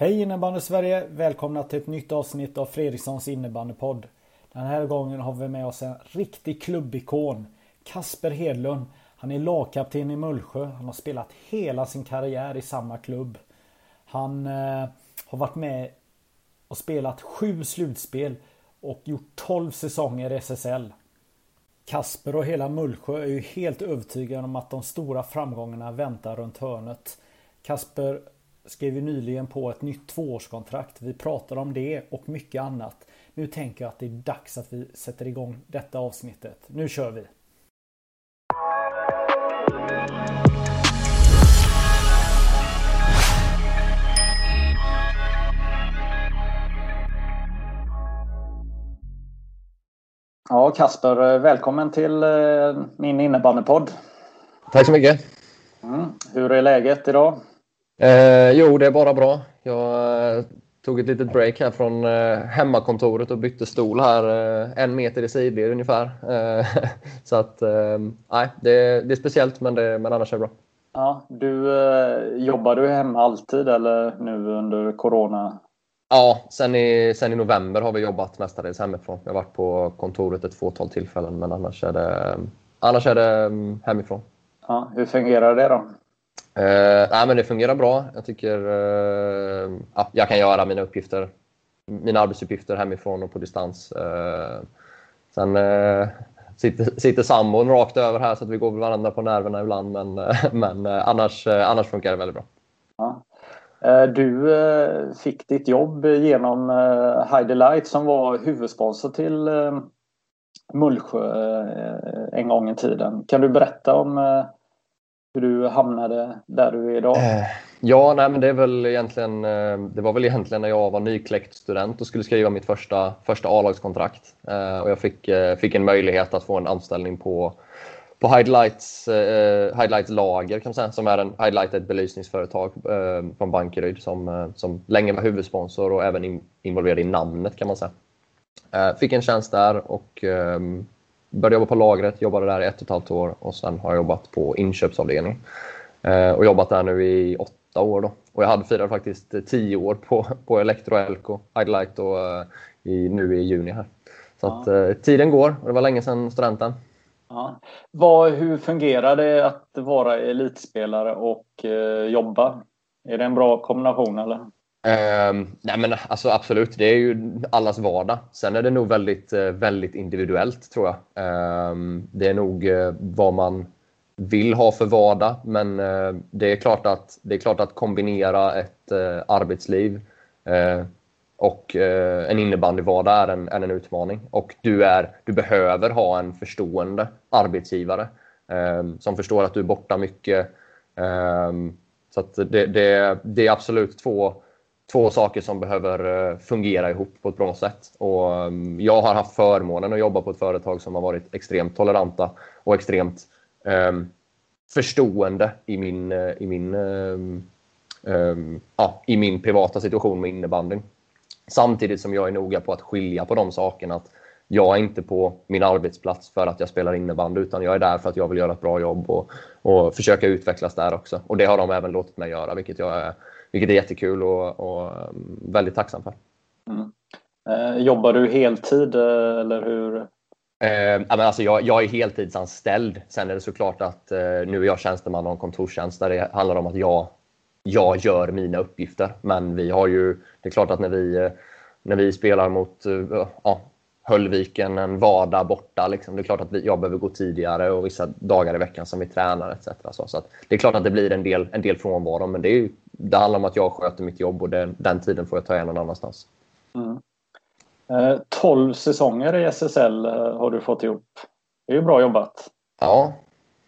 Hej innebandy Sverige! Välkomna till ett nytt avsnitt av Fredrikssons innebandypodd. Den här gången har vi med oss en riktig klubbikon. Kasper Hedlund. Han är lagkapten i Mullsjö. Han har spelat hela sin karriär i samma klubb. Han eh, har varit med och spelat sju slutspel och gjort 12 säsonger i SSL. Kasper och hela Mullsjö är ju helt övertygade om att de stora framgångarna väntar runt hörnet. Kasper skrev ju nyligen på ett nytt tvåårskontrakt. Vi pratar om det och mycket annat. Nu tänker jag att det är dags att vi sätter igång detta avsnittet. Nu kör vi! Ja, Kasper, välkommen till eh, min innebandypodd. Tack så mycket. Mm. Hur är läget idag? Eh, jo, det är bara bra. Jag eh, tog ett litet break här från eh, hemmakontoret och bytte stol här eh, en meter i sidled ungefär. Eh, så att, eh, nej, det, det, är speciellt men, det, men annars är det bra. Ja, du, jobbar du hemma alltid eller nu under Corona? Ja, sen i, sen i november har vi jobbat mestadels hemifrån. Jag har varit på kontoret ett fåtal tillfällen men annars är det, annars är det mm, hemifrån. Ja, hur fungerar det då? Uh, nej, men det fungerar bra. Jag tycker uh, ja, jag kan göra mina uppgifter, mina arbetsuppgifter hemifrån och på distans. Uh, sen uh, sitter, sitter sambon rakt över här så att vi går varandra på nerverna ibland. Men, men annars, annars funkar det väldigt bra. Ja. Du fick ditt jobb genom Heidi Light som var huvudsponsor till Mullsjö en gång i tiden. Kan du berätta om hur du hamnade där du är idag? Eh, ja, nej, men det, är väl egentligen, eh, det var väl egentligen när jag var nykläckt student och skulle skriva mitt första, första A-lagskontrakt. Eh, och jag fick, fick en möjlighet att få en anställning på, på Highlights, Highlights Lager kan man säga, som är en Highlight ett belysningsföretag från Bankeryd som, som länge var huvudsponsor och även in, involverad i namnet kan man säga. Fick en tjänst där och ehm, började jobba på lagret, jobbade där i ett och ett halvt år och sen har jag jobbat på inköpsavdelning. Eh, och jobbat där nu i åtta år. Då. Och jag hade firat faktiskt tio år på, på Electro Elco, Highlight och, uh, i, nu i juni. här. Så att, uh, tiden går och det var länge sedan studenten. Ja. Vad, hur fungerar det att vara elitspelare och uh, jobba? Är det en bra kombination eller? Uh, nej men alltså absolut, det är ju allas vardag. Sen är det nog väldigt, eh, väldigt individuellt tror jag. Uh, det är nog eh, vad man vill ha för vardag. Men eh, det, är klart att, det är klart att kombinera ett eh, arbetsliv och en innebandyvardag är en, är en utmaning. Och du, är, du behöver ha en förstående arbetsgivare ehm, som förstår att du är borta mycket. Så det, det, det är absolut två två saker som behöver eh, fungera ihop på ett bra sätt. Och mm, jag har haft förmånen att jobba på ett företag som har varit extremt toleranta och extremt um, förstående i min, eh, i, min, um, um, ja, i min privata situation med innebandyn. Samtidigt som jag är noga på att skilja på de sakerna. Att jag är inte på min arbetsplats för att jag spelar innebandy utan jag är där för att jag vill göra ett bra jobb och, och försöka utvecklas där också. Och det har de även låtit mig göra vilket jag är vilket är jättekul och, och mm, väldigt tacksam för. Mm. Eh, jobbar du heltid eh, eller hur? Eh, men alltså jag, jag, är heltidsanställd. Sen är det såklart att eh, nu är jag tjänsteman och en kontorstjänst där det handlar om att jag, jag gör mina uppgifter. Men vi har ju, det är klart att när vi, eh, när vi spelar mot ja, Höllviken en vardag borta. Liksom. Det är klart att vi, jag behöver gå tidigare och vissa dagar i veckan som vi tränar etc. Så, så det är klart att det blir en del, en del frånvaro men det, är, det handlar om att jag sköter mitt jobb och det, den tiden får jag ta igen någon annanstans. Mm. Eh, 12 säsonger i SSL eh, har du fått ihop. Det är ju bra jobbat. Ja,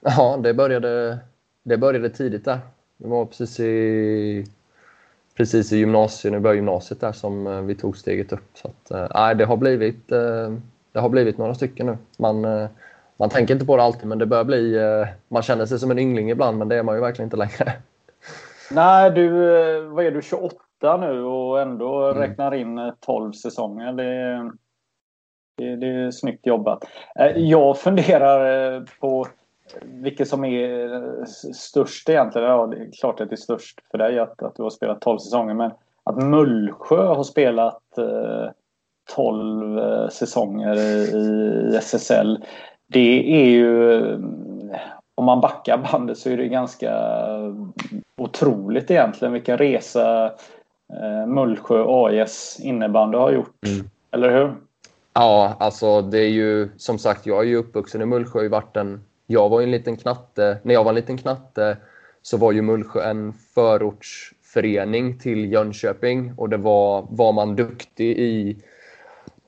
ja det, började, det började tidigt där. Det var precis i precis i gymnasiet, nu börjar gymnasiet där som eh, vi tog steget upp. Så att, nej, det, har blivit, det har blivit några stycken nu. Man, man tänker inte på det alltid, men det börjar bli... Man känner sig som en yngling ibland, men det är man ju verkligen inte längre. Nej, du, vad är du, 28 nu och ändå mm. räknar in 12 säsonger. Det, det, det är snyggt jobbat. Jag funderar på vilket som är eh, störst egentligen? Ja, det är klart att det är störst för dig att, att du har spelat 12 säsonger. Men att Mullsjö har spelat eh, 12 eh, säsonger i, SSL. Det är ju... Eh, om man backar bandet så är det ganska otroligt egentligen vilken resa eh, Mullsjö AIS innebandy har gjort. Mm. Eller hur? Ja, alltså det är ju som sagt, jag är ju uppvuxen i Mullsjö. Jag har ju varit en jag var en liten knatte, när jag var en liten knatte så var ju Mullsjö en förortsförening till Jönköping och det var, var man duktig i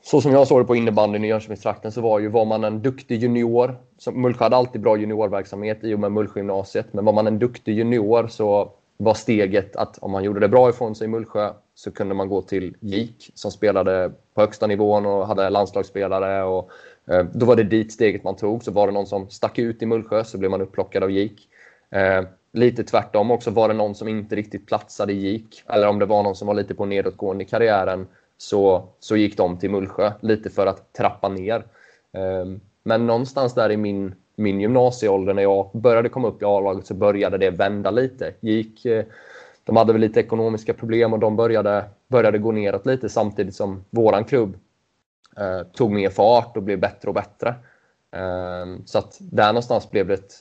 så som jag såg det på innebandyn i Jönköpingstrakten så var ju var man en duktig junior. Mullsjö hade alltid bra juniorverksamhet i och med Mullsjögymnasiet. Men var man en duktig junior så var steget att om man gjorde det bra ifrån sig i Mullsjö så kunde man gå till GIK som spelade på högsta nivån och hade landslagsspelare och Eh, då var det dit steget man tog. Så var det någon som stack ut i Mullsjö så blev man upplockad av GIK. Eh, lite tvärtom också. Var det någon som inte riktigt platsade i GIK eller om det var någon som var lite på nedåtgående i karriären så, så gick de till Mullsjö lite för att trappa ner. Eh, men någonstans där i min, min gymnasieålder när jag började komma upp i A-laget så började det vända lite. Gick, eh, de hade väl lite ekonomiska problem och de började, började gå neråt lite samtidigt som våran klubb Eh, tog mer fart och blev bättre och bättre. Eh, så att där någonstans blev det ett,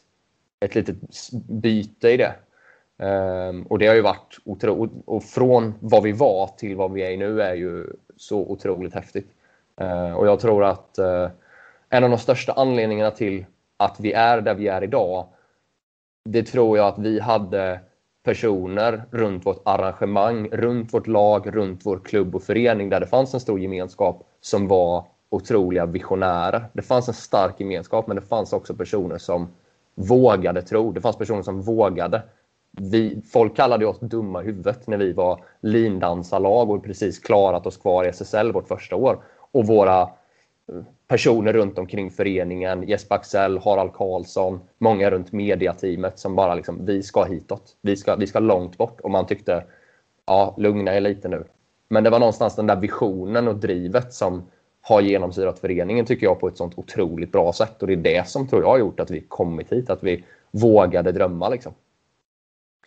ett litet byte i det. Eh, och det har ju varit otroligt. Och från vad vi var till vad vi är nu är ju så otroligt häftigt. Eh, och jag tror att eh, en av de största anledningarna till att vi är där vi är idag, det tror jag att vi hade personer runt vårt arrangemang, runt vårt lag, runt vår klubb och förening där det fanns en stor gemenskap som var otroliga visionärer. Det fanns en stark gemenskap men det fanns också personer som vågade tro. Det fanns personer som vågade. Vi, folk kallade oss dumma i huvudet när vi var lindansarlag och precis klarat oss kvar i SSL vårt första år. Och våra eh, personer runt omkring föreningen, Jesper Axell, Harald Karlsson, många runt mediateamet som bara liksom, vi ska hitåt. Vi ska, vi ska långt bort. Och man tyckte, ja, lugna er lite nu. Men det var någonstans den där visionen och drivet som har genomsyrat föreningen tycker jag på ett sånt otroligt bra sätt. Och det är det som tror jag har gjort att vi kommit hit, att vi vågade drömma liksom.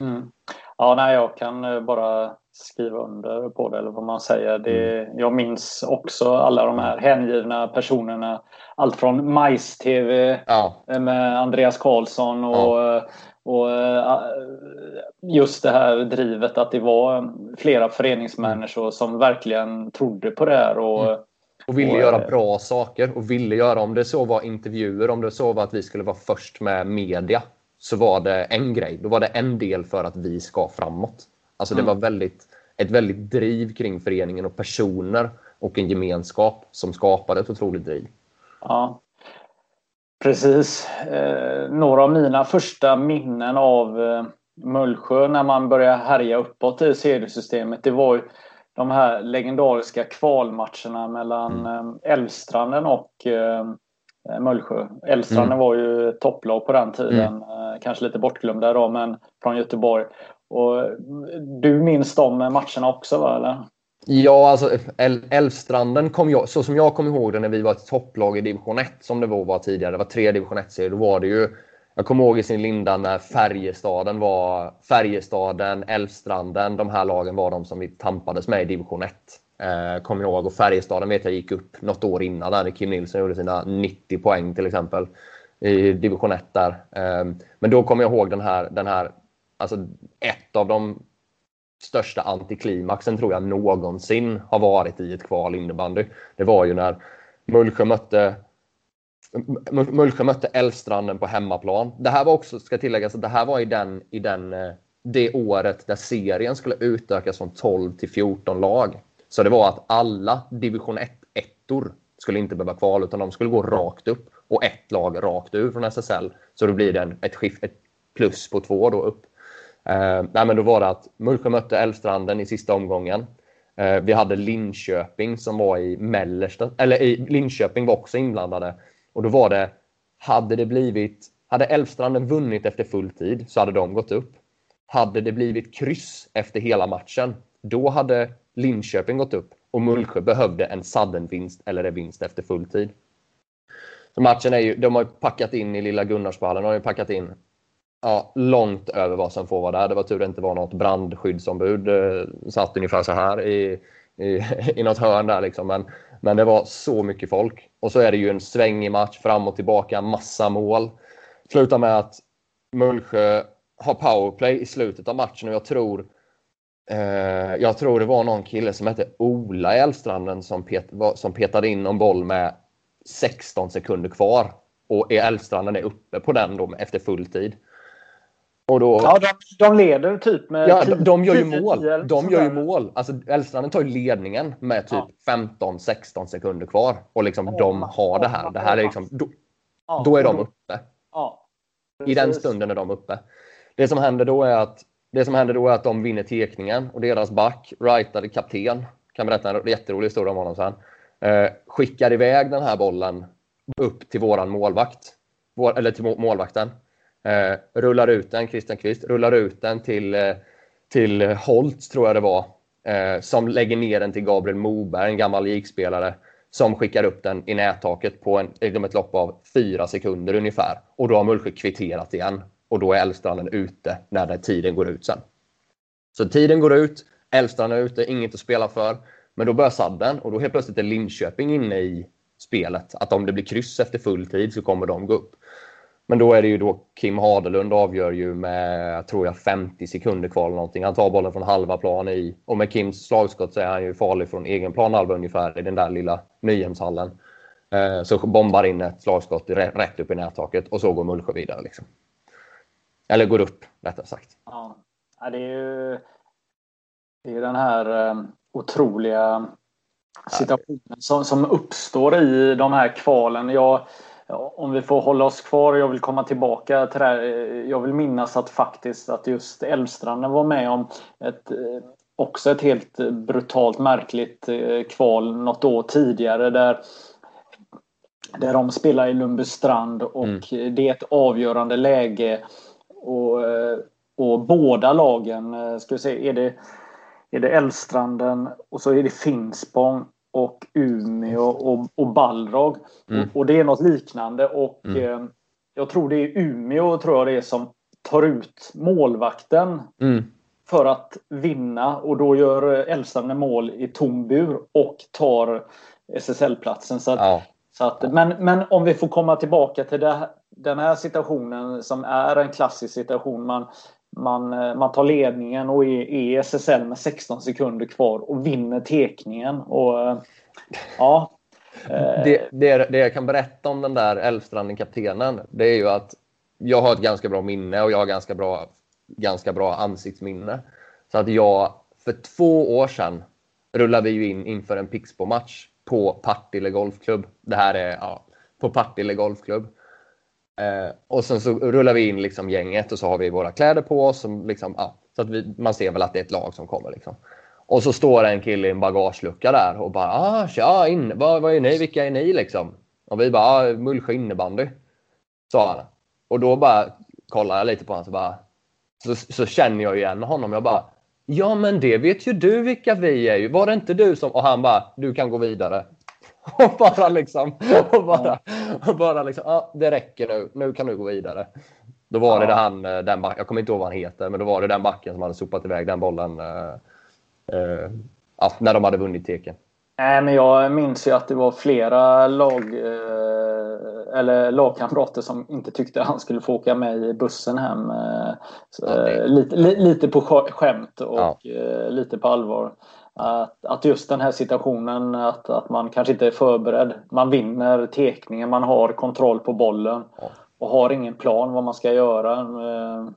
Mm. Ja, nej, jag kan eh, bara skriva under på det, eller vad man säger. Det, mm. Jag minns också alla de här hängivna personerna. Allt från Majs-TV ja. med Andreas Karlsson och, ja. Och eh, just det här drivet att det var flera föreningsmänniskor som verkligen trodde på det här. Och, mm. och ville och, göra eh, bra saker och ville göra, om det så var intervjuer, om det så var att vi skulle vara först med media, så var det en grej. Då var det en del för att vi ska framåt. Alltså det mm. var väldigt, ett väldigt driv kring föreningen och personer och en gemenskap som skapade ett otroligt driv. Ja, precis. Eh, några av mina första minnen av eh, Mullsjö när man började härja uppåt i seriesystemet, det var ju de här legendariska kvalmatcherna mellan mm. eh, Älvstranden och eh, Mullsjö. Älvstranden mm. var ju topplag på den tiden. Mm. Eh, kanske lite bortglömda idag, men från Göteborg. Och du minns de matcherna också, va? Eller? Ja, alltså Älvstranden kom jag, så som jag kommer ihåg det när vi var ett topplag i division 1 som det var tidigare. Det var tre division 1-serier. Då var det ju jag kommer ihåg i sin linda när Färjestaden var Färjestaden, Älvstranden. De här lagen var de som vi tampades med i division 1. Eh, kommer jag ihåg. Och Färjestaden vet jag gick upp något år innan där när Kim Nilsson gjorde sina 90 poäng till exempel. I division 1 där. Eh, men då kommer jag ihåg den här, den här alltså ett av de största antiklimaxen tror jag någonsin har varit i ett kval innebandy. Det var ju när Mullsjö mötte Mullsjö mötte Älvstranden på hemmaplan. Det här var också, ska tilläggas, att det här var i den, i den, eh, det året där serien skulle utökas från 12 till 14 lag. Så det var att alla division 1 ettor skulle inte behöva kval utan de skulle gå rakt upp och ett lag rakt ur från SSL. Så då blir det en, ett, skift, ett plus på två då upp. Eh, nej, men då var det att Mullsjö mötte Älvstranden i sista omgången. Eh, vi hade Linköping som var i mellersta, eller i Linköping var också inblandade. Och då var det, hade det blivit, hade Älvstranden vunnit efter full tid så hade de gått upp. Hade det blivit kryss efter hela matchen, då hade Linköping gått upp och Mullsjö behövde en sudden vinst eller en vinst efter full tid. Så matchen är ju, de har packat in i lilla Gunnarsvallen, de har ju packat in ja, långt över vad som får vara där. Det var tur det inte var något brandskyddsombud. Eh, satt ungefär så här i, i, i något hörn där liksom. Men, men det var så mycket folk. Och så är det ju en svängig match fram och tillbaka, massa mål. Slutar med att Mullsjö har powerplay i slutet av matchen och jag tror eh, jag tror det var någon kille som hette Ola i Älvstranden som, pet, som petade in en boll med 16 sekunder kvar. Och Älvstranden är uppe på den då efter full tid. Och då, ja, de, de leder typ med... Ja, de, de gör ju mål. De gör ju mål. Alltså, Älvstranden tar ju ledningen med typ ja. 15-16 sekunder kvar. Och liksom oh, de har det här. Det här är liksom, då, ja, då är de uppe. Ja, I den stunden är de uppe. Det som händer då är att det som händer då är att de vinner tekningen och deras back, rightade kapten, kan berätta en jätterolig historia om honom sen, eh, skickar iväg den här bollen upp till våran målvakt. Vår, eller till målvakten. Eh, rullar ut den, Christian Kvist, rullar ut den till, eh, till Holt, tror jag det var. Eh, som lägger ner den till Gabriel Moberg, en gammal gikspelare som skickar upp den i nättaket på en, liksom ett lopp av fyra sekunder ungefär. Och då har Mullsjö kvitterat igen. Och då är Älvstranden ute när den tiden går ut sen. Så tiden går ut, Älvstranden är ute, inget att spela för. Men då börjar sadden och då helt plötsligt är Linköping inne i spelet. Att om det blir kryss efter full tid så kommer de gå upp. Men då är det ju då Kim Hadelund avgör ju med, tror jag, 50 sekunder kvar eller någonting. Han tar bollen från halva plan i. Och med Kims slagskott så är han ju farlig från egen planhalva ungefär i den där lilla Nyhemshallen. Eh, så bombar in ett slagskott rätt upp i nättaket och så går Mullsjö vidare. Liksom. Eller går upp, rättare sagt. Ja, det är ju det är den här eh, otroliga situationen som, som uppstår i de här kvalen. Jag, om vi får hålla oss kvar, jag vill komma tillbaka till det här. Jag vill minnas att faktiskt att just Älvstranden var med om ett, också ett helt brutalt märkligt eh, kval något år tidigare där där de spelar i Lundbystrand och mm. det är ett avgörande läge. Och, eh, och båda lagen, eh, ska vi se, är det, är det Älvstranden och så är det Finspång och Umeå och, och Balrog. Mm. Och, och, det är något liknande. Och mm. eh, jag tror det är Umeå tror jag det är som tar ut målvakten mm. för att vinna. Och då gör Älvstranden mål i tom bur och tar SSL-platsen. Så att, ja. så att, men, men om vi får komma tillbaka till det, den här situationen som är en klassisk situation. Man, man, eh, man tar ledningen och e- är i SSL med 16 sekunder kvar och vinner tekningen. Och, eh, ja, eh, det, det, det, jag kan berätta om den där Älvstranden-kaptenen, det är ju att jag har ett ganska bra minne och jag har ganska bra, ganska bra ansiktsminne. Så att jag, för två år sedan, rullade vi in inför en Pixbo-match på Partille Golfklubb. Det här är ja, på Partille Golfklubb. Eh, och sen så rullar vi in liksom gänget och så har vi våra kläder på oss. Som liksom, ja, så att vi, man ser väl att det är ett lag som kommer. Liksom. Och så står en kille i en bagagelucka där och bara ah, tja, in, vad, vad är ni? Vilka är ni liksom? Och vi bara ah, Mullsjö innebandy. Sa han. Och då bara kollar jag lite på honom så bara så, så känner jag igen honom. Jag bara Ja men det vet ju du vilka vi är ju. Var det inte du som... Och han bara du kan gå vidare. Och bara liksom, och bara, och bara liksom, ja, det räcker nu. Nu kan du gå vidare. Då var ja. det han, eh, den backen, jag kommer inte ihåg vad han heter, men då var det den backen som hade sopat iväg den bollen uh, ja, när de hade vunnit teken. Nej, men jag minns ju att det var flera lag eller lagkamrater som inte tyckte att han skulle få åka med i bussen hem. Så, ja, lite, lite på skämt och ja. lite på allvar. Att, att just den här situationen, att, att man kanske inte är förberedd. Man vinner tekningen, man har kontroll på bollen och har ingen plan vad man ska göra. Eh,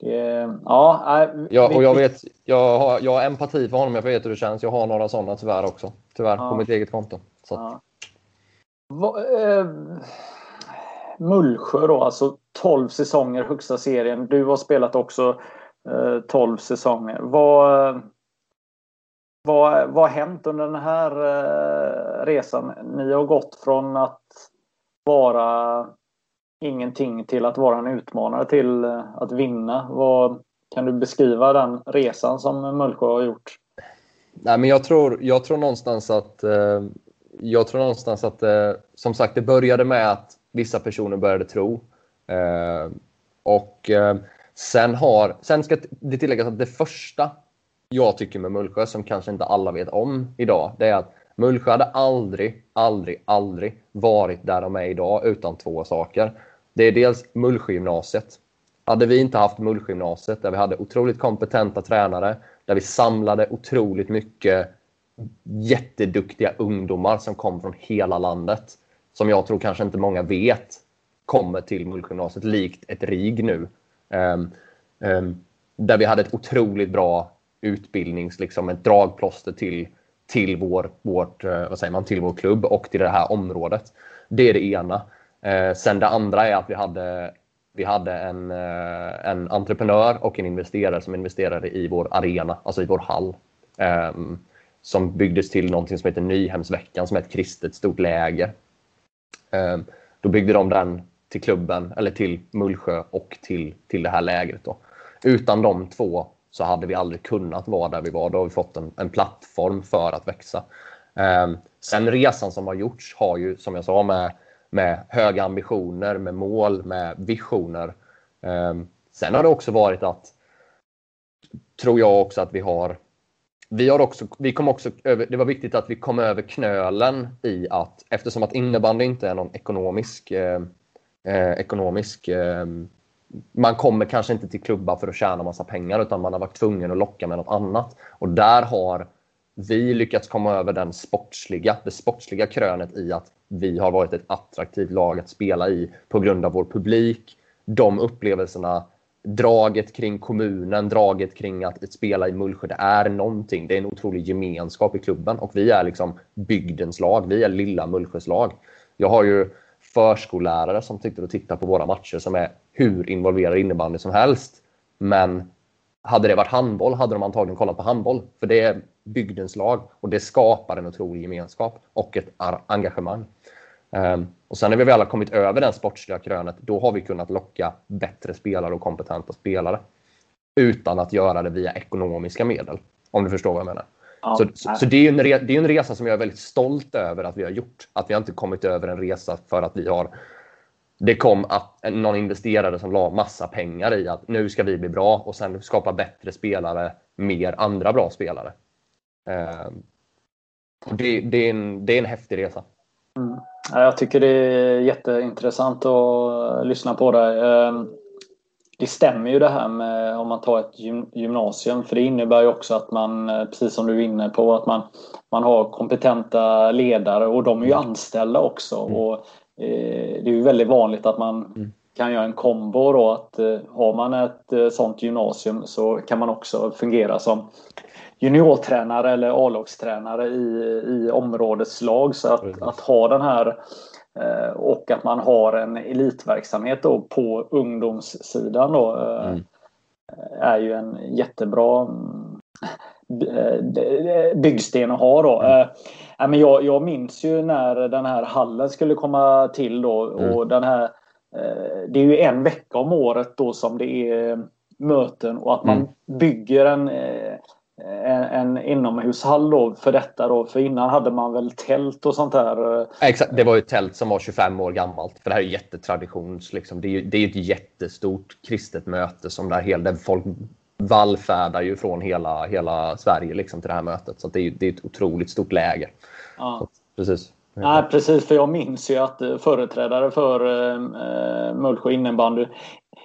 det, ja, ja, och jag vet, jag har, jag har empati för honom, jag vet hur det känns. Jag har några sådana tyvärr också. Tyvärr, ja. på mitt eget konto. Så. Ja. Va, eh, Mullsjö då, alltså 12 säsonger högsta serien. Du har spelat också 12 säsonger. Vad, vad, vad har hänt under den här eh, resan? Ni har gått från att vara ingenting till att vara en utmanare till eh, att vinna. Vad, kan du beskriva den resan som Mullsjö har gjort? Nej, men jag, tror, jag tror någonstans att eh, jag tror någonstans att som sagt det började med att vissa personer började tro. Och sen har, sen ska det tilläggas att det första jag tycker med Mullsjö som kanske inte alla vet om idag, det är att Mullsjö hade aldrig, aldrig, aldrig varit där de är idag utan två saker. Det är dels Mullsjögymnasiet. Hade vi inte haft Mullsjögymnasiet där vi hade otroligt kompetenta tränare, där vi samlade otroligt mycket jätteduktiga ungdomar som kom från hela landet. Som jag tror kanske inte många vet kommer till Mullsjögymnasiet likt ett RIG nu. Um, um, där vi hade ett otroligt bra utbildnings, liksom ett dragplåster till, till, vår, vårt, eh, vad säger man, till vår klubb och till det här området. Det är det ena. Eh, sen det andra är att vi hade vi hade en, eh, en entreprenör och en investerare som investerade i vår arena, alltså i vår hall. Ehm, som byggdes till någonting som heter Nyhemsveckan som är ett kristet stort läger. Ehm, då byggde de den till klubben, eller till Mullsjö och till, till det här lägret. Då. Utan de två så hade vi aldrig kunnat vara där vi var. Då har vi fått en, en plattform för att växa. Eh, sen resan som har gjorts har ju, som jag sa, med, med höga ambitioner, med mål, med visioner. Eh, sen har det också varit att, tror jag också att vi har vi, har också, vi kom också över, det var viktigt att vi kom över knölen i att eftersom att innebandy inte är någon ekonomisk eh, eh, ekonomisk eh, man kommer kanske inte till klubbar för att tjäna massa pengar utan man har varit tvungen att locka med något annat. Och där har vi lyckats komma över den sportsliga, det sportsliga krönet i att vi har varit ett attraktivt lag att spela i på grund av vår publik, de upplevelserna draget kring kommunen, draget kring att spela i Mullsjö, det är någonting. Det är en otrolig gemenskap i klubben och vi är liksom bygdens lag. Vi är lilla Mullsjös lag. Jag har ju förskollärare som tyckte och titta på våra matcher som är hur involverade i innebandy som helst. Men hade det varit handboll hade de antagligen kollat på handboll. För det är bygdens lag och det skapar en otrolig gemenskap och ett engagemang. Ehm, och sen när vi väl har kommit över den sportsliga krönet, då har vi kunnat locka bättre spelare och kompetenta spelare. Utan att göra det via ekonomiska medel. Om du förstår vad jag menar. Ja, så, så, så, det, är en re, det är en resa som jag är väldigt stolt över att vi har gjort. Att vi inte kommit över en resa för att vi har det kom att någon investerare som la massa pengar i att nu ska vi bli bra och sen skapa bättre spelare, mer andra bra spelare. Uh, det, det, är en, det är en häftig resa. Mm. Jag tycker det är jätteintressant att lyssna på dig. Det stämmer ju det här med om man tar ett gymnasium. För det innebär ju också att man, precis som du är inne på, att man, man har kompetenta ledare och de är ju anställda också. Mm. Och, eh, det är ju väldigt vanligt att man mm. kan göra en kombo då. Att, eh, har man ett eh, sånt gymnasium så kan man också fungera som juniortränare eller A-lagstränare i, i områdets lag. Så att, att ha den här eh, och att man har en elitverksamhet då på ungdomssidan då, eh, mm. är ju en jättebra eh, byggsten att ha då. Mm. men jag, jag minns ju när den här hallen skulle komma till då mm. och den här det är ju en vecka om året då som det är möten och att man mm. bygger en en, en inomhushall då för detta då. För innan hade man väl tält och sånt där. Exakt, det var ju tält som var 25 år gammalt. För det här är jättetraditions. Liksom. Det är ju det är ett jättestort kristet möte som där, hel, där folk vallfärdar ju från hela, hela Sverige liksom, till det här mötet. Så det är, det är ett otroligt stort läger. Ja. Så, precis. Nej, precis. För jag minns ju att företrädare för eh, Mullsjö innebandy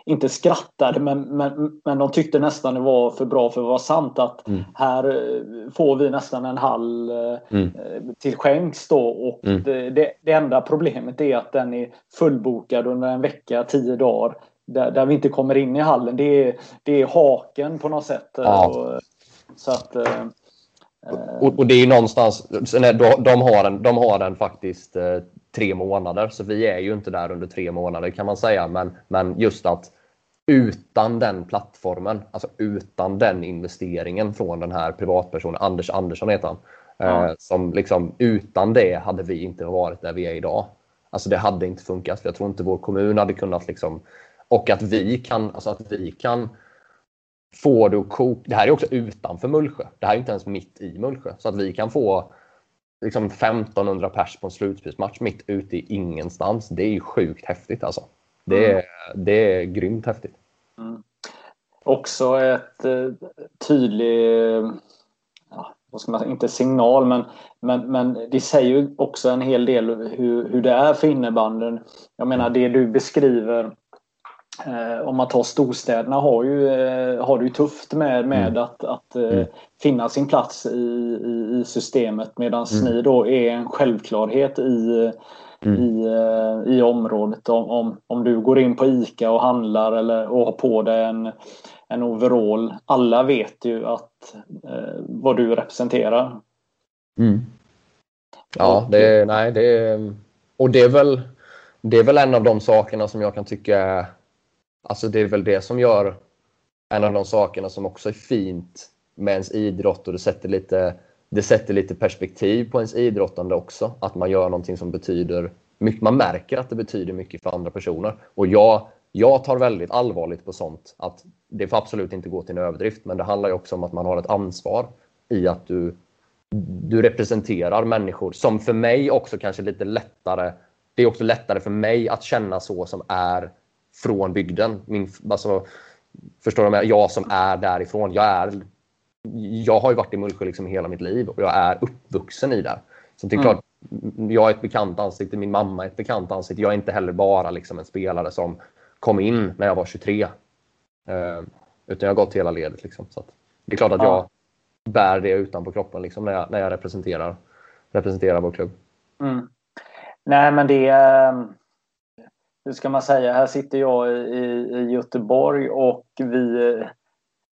inte skrattade men, men, men de tyckte nästan det var för bra för att vara sant att mm. här eh, får vi nästan en hall eh, mm. till skänks då och mm. det, det, det, enda problemet är att den är fullbokad under en vecka, tio dagar där, där vi inte kommer in i hallen. Det är, det är haken på något sätt. Ja. Och, så att, och, och, det är ju någonstans, de har den, de har den faktiskt tre månader, så vi är ju inte där under tre månader kan man säga. Men, men just att utan den plattformen, alltså utan den investeringen från den här privatpersonen, Anders Andersson heter han. Ja. Eh, som liksom, utan det hade vi inte varit där vi är idag. Alltså det hade inte funkat. För jag tror inte vår kommun hade kunnat liksom, och att vi kan, alltså att vi kan få det att koka. Det här är också utanför Mullsjö. Det här är inte ens mitt i Mullsjö. Så att vi kan få liksom 1500 pers på en slutspelsmatch mitt ute i ingenstans. Det är ju sjukt häftigt alltså. Det är, mm. det är grymt häftigt. Mm. Också ett eh, tydligt, ja, vad ska man säga, inte signal men, men, men det säger ju också en hel del hur, hur det är för innebanden. Jag menar det du beskriver om man tar storstäderna har ju, eh, har det ju tufft med, med mm. att, att eh, mm. finna sin plats i, i, i systemet medan mm. ni då är en självklarhet i, mm. i, eh, i området. Om, om, om du går in på ICA och handlar eller, och har på dig en, en overall. Alla vet ju att, eh, vad du representerar. Mm. Ja, det, nej, det, och det är väl det är väl en av de sakerna som jag kan tycka Alltså det är väl det som gör en av de sakerna som också är fint med ens idrott och det sätter lite, det sätter lite perspektiv på ens idrottande också. Att man gör någonting som betyder mycket. Man märker att det betyder mycket för andra personer. Och jag, jag tar väldigt allvarligt på sånt. Att det får absolut inte gå till en överdrift, men det handlar ju också om att man har ett ansvar i att du, du representerar människor som för mig också kanske lite lättare. Det är också lättare för mig att känna så som är från bygden. Min, alltså, förstår du? Jag som är därifrån. Jag, är, jag har ju varit i Mullsjö liksom hela mitt liv och jag är uppvuxen i det. Så det är klart, mm. jag är ett bekant ansikte, min mamma är ett bekant ansikte. Jag är inte heller bara liksom en spelare som kom in när jag var 23. Eh, utan jag har gått hela ledet. Liksom. Så det är klart att jag bär det utanpå kroppen liksom, när, jag, när jag representerar, representerar vår klubb. Mm. Nej, men det är hur ska man säga, här sitter jag i, i Göteborg och vi,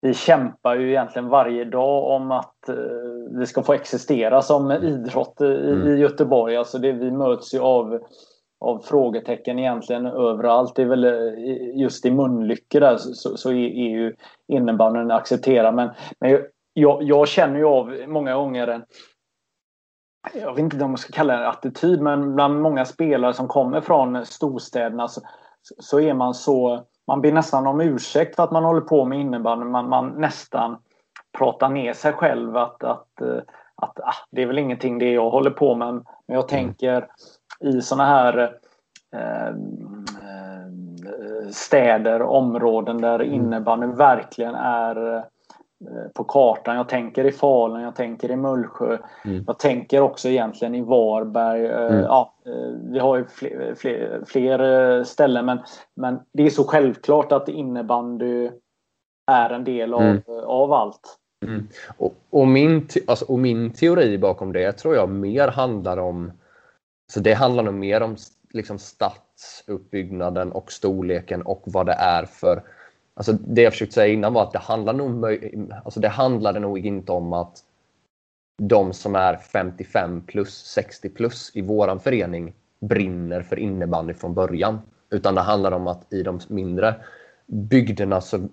vi kämpar ju egentligen varje dag om att uh, vi ska få existera som idrott i, mm. i Göteborg. Alltså det, vi möts ju av, av frågetecken egentligen överallt. Det är väl eh, just i Munlycke där så, så är, är ju innebandyn accepterad. Men, men jag, jag känner ju av många gånger en jag vet inte om man ska kalla det attityd, men bland många spelare som kommer från storstäderna så, så är man så... Man ber nästan om ursäkt för att man håller på med innebandy. Man, man nästan pratar ner sig själv att, att, att, att ah, det är väl ingenting det jag håller på med. Men jag tänker i såna här eh, eh städer, områden där mm. innebandy verkligen är Eh, på kartan. Jag tänker i Falun, jag tänker i Mullsjö. Mm. Jag tänker också egentligen i Varberg. Eh, mm. Ja, eh, vi har ju fler, fler, fler, ställen men, men det är så självklart att innebandy är en del av, mm. av allt. Mm. Och, och, min alltså, och min teori bakom det tror jag mer handlar om så det handlar nog mer om liksom stadsuppbyggnaden och storleken och vad det är för Alltså det jag försökte säga innan var att det, handlar nog, alltså det handlade nog inte om att de som är 55 plus, 60 plus i våran förening brinner för innebandy från början. Utan det handlar om att i de mindre bygderna så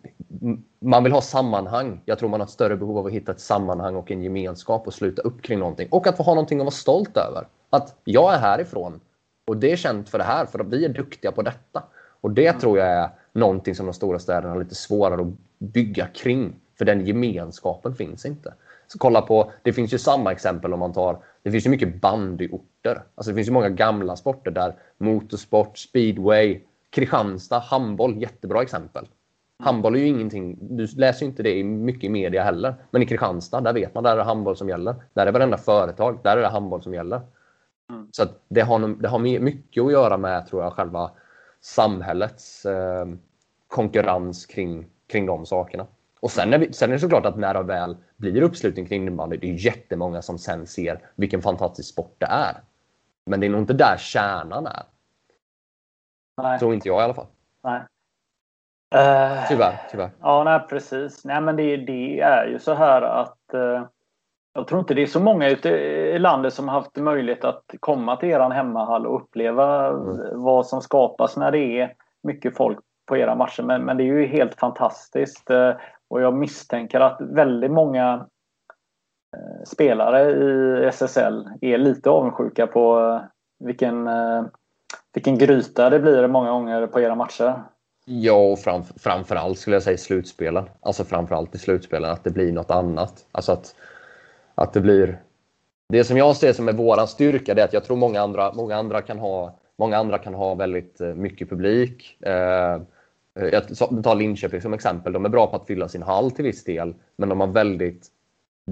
man vill ha sammanhang. Jag tror man har ett större behov av att hitta ett sammanhang och en gemenskap och sluta upp kring någonting. Och att få ha någonting att vara stolt över. Att jag är härifrån och det är känt för det här för att vi är duktiga på detta. Och det tror jag är någonting som de stora städerna har lite svårare att bygga kring. För den gemenskapen finns inte. Så kolla på, det finns ju samma exempel om man tar, det finns ju mycket bandyorter. Alltså det finns ju många gamla sporter där motorsport, speedway, Kristianstad, handboll, jättebra exempel. Handboll är ju ingenting, du läser ju inte det mycket i media heller. Men i Kristianstad, där vet man, där är det handboll som gäller. Där är varenda företag, där är det handboll som gäller. Mm. Så det har, det har mycket att göra med, tror jag, själva samhällets eh, konkurrens kring, kring de sakerna. Och sen är, vi, sen är det såklart att när det väl blir uppslutning kring innebandy, det är jättemånga som sen ser vilken fantastisk sport det är. Men det är nog inte där kärnan är. Nej. Tror inte jag i alla fall. Nej. Uh, tyvärr, tyvärr. Ja, nej, precis. Nej, men det, det är ju så här att uh, jag tror inte det är så många ute i landet som haft möjlighet att komma till eran hemmahall och uppleva mm. vad som skapas när det är mycket folk på era matcher. Men, men det är ju helt fantastiskt. Eh, och jag misstänker att väldigt många eh, spelare i SSL är lite avundsjuka på eh, vilken, vilken gryta det blir många gånger på era matcher. Ja, och fram, framförallt skulle jag säga slutspelen. Alltså framförallt i slutspelen, att det blir något annat. Alltså att, att det blir... Det som jag ser som är våran styrka, det är att jag tror många andra, många andra kan ha Många andra kan ha väldigt mycket publik. Eh, Eh, jag tar Linköping som exempel. De är bra på att fylla sin hall till viss del, men de har väldigt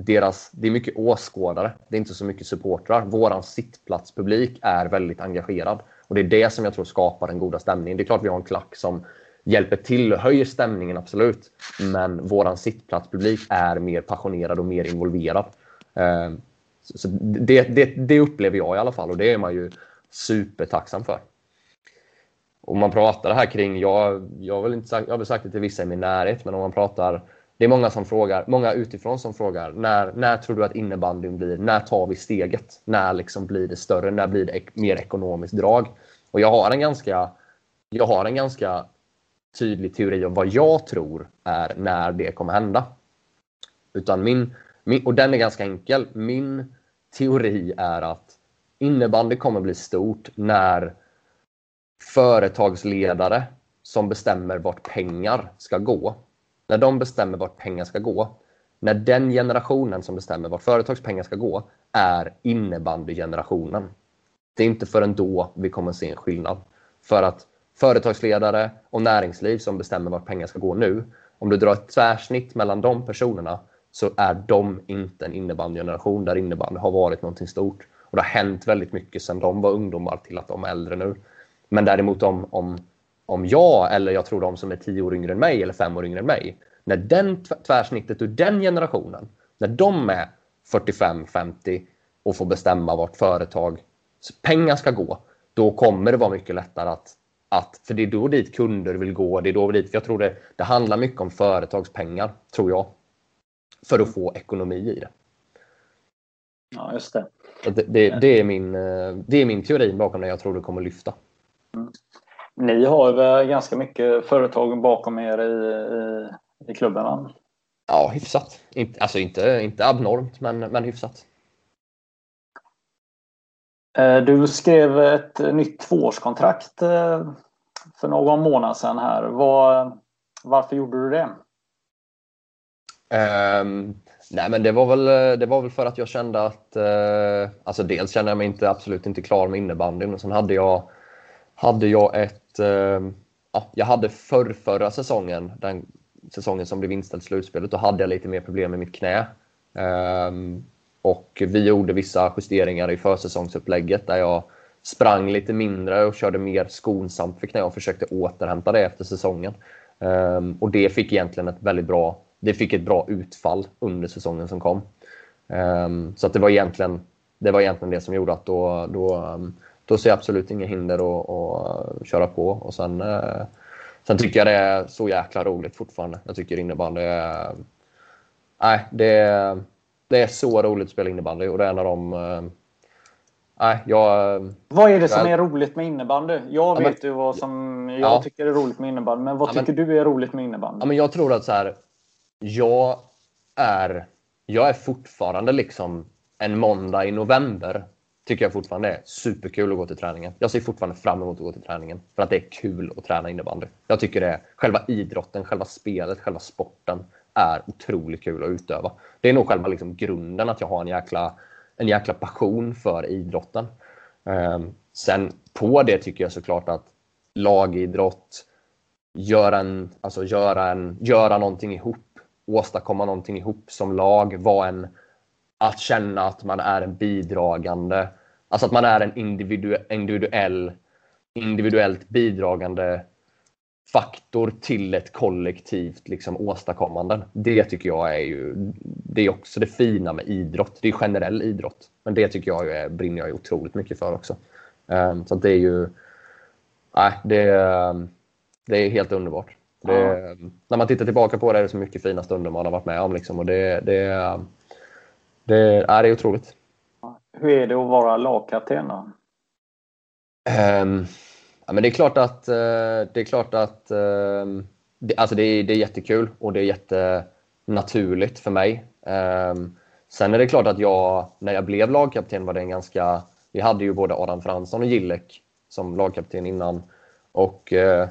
deras, det är mycket åskådare. Det är inte så mycket supportrar. Våran sittplatspublik är väldigt engagerad. Och Det är det som jag tror skapar den goda stämningen. Det är klart vi har en klack som hjälper till och höjer stämningen, absolut. Men våran sittplatspublik är mer passionerad och mer involverad. Eh, så det, det, det upplever jag i alla fall och det är man ju supertacksam för. Och man pratar här kring, jag, jag, har väl inte sagt, jag har väl sagt det till vissa i min närhet, men om man pratar det är många som frågar, många utifrån som frågar när, när tror du att innebandyn blir, när tar vi steget? När liksom blir det större? När blir det ek mer ekonomiskt drag? Och jag har en ganska, jag har en ganska tydlig teori om vad jag tror är när det kommer hända. Utan min, min, och den är ganska enkel. Min teori är att innebandy kommer bli stort när företagsledare som bestämmer vart pengar ska gå, när de bestämmer vart pengar ska gå, när den generationen som bestämmer vart företagspengar ska gå är innebandygenerationen. Det är inte förrän då vi kommer se en skillnad. För att företagsledare och näringsliv som bestämmer vart pengar ska gå nu, om du drar ett tvärsnitt mellan de personerna så är de inte en innebandygeneration där innebandy har varit någonting stort. Och det har hänt väldigt mycket sedan de var ungdomar till att de är äldre nu. Men däremot om, om, om jag, eller jag tror de som är tio år yngre än mig eller fem år yngre än mig, när den tvärsnittet ur den generationen, när de är 45-50 och får bestämma vart företag pengar ska gå, då kommer det vara mycket lättare att, att för det är då dit kunder vill gå. Det är då dit, jag tror det, det handlar mycket om företagspengar, tror jag, för att få ekonomi i det. Ja, just det. Det, det, det, är min, eh, det är min teori bakom det jag tror det kommer lyfta. Mm. Ni har väl ganska mycket företag bakom er i, i, i klubben? Ja, hyfsat. Alltså inte, inte abnormt, men, men hyfsat. Eh, du skrev ett nytt tvåårskontrakt eh, för någon månad sedan här. Var, varför gjorde du det? Um, Nej, men det var väl, det var väl för att jag kände att... Eh, alltså dels kände jag mig inte, absolut inte klar med innebandyn. Och sen hade jag, hade jag ett... Eh, ja, jag hade förr, förra säsongen, den säsongen som blev inställd slutspelet, då hade jag lite mer problem med mitt knä. Eh, och vi gjorde vissa justeringar i försäsongsupplägget där jag sprang lite mindre och körde mer skonsamt för knä och försökte återhämta det efter säsongen. Um, och det fick egentligen ett väldigt bra det fick ett bra utfall under säsongen som kom. Um, så att det var egentligen det var egentligen det som gjorde att då, då, um, då ser jag absolut inga hinder att, att köra på. Och sen, uh, sen tycker jag det är så jäkla roligt fortfarande. Jag tycker innebandy är... Nej, det, är, det är så roligt att spela innebandy och det är en av de... Uh, nej, jag... Vad är det som är roligt med innebandy? Jag ja, vet men, ju vad som jag ja. tycker är roligt med innebandy, men vad ja, tycker men, du är roligt med innebandy? Ja, men jag tror att så här, jag är, jag är fortfarande liksom en måndag i november tycker jag fortfarande är superkul att gå till träningen. Jag ser fortfarande fram emot att gå till träningen för att det är kul att träna innebandy. Jag tycker det är själva idrotten, själva spelet, själva sporten är otroligt kul att utöva. Det är nog själva liksom grunden att jag har en jäkla, en jäkla passion för idrotten. Um, sen på det tycker jag såklart att lagidrott, göra, en, alltså göra, en, göra någonting ihop åstadkomma någonting ihop som lag. Vara en, att känna att man är en bidragande, alltså att man är en individu, individuell, individuellt bidragande faktor till ett kollektivt liksom, åstadkommande. Det tycker jag är ju det är också det fina med idrott. Det är generell idrott. Men det tycker jag är, brinner jag otroligt mycket för också. Um, så det är ju... Nej, det, det är helt underbart. Det, ja. När man tittar tillbaka på det är det så mycket fina stunder man har varit med om. Liksom, och det, det, det, är, det är otroligt. Hur är det att vara lagkapten? Um, Ja, men det är klart att, eh, det är, klart att ehm, det, alltså det, är, det är jättekul och det är jättenaturligt för mig. Um, sen är det klart att jag, när jag blev lagkapten var det en ganska... Vi hade ju både Adam Fransson och Gillek som lagkapten innan. Och uh,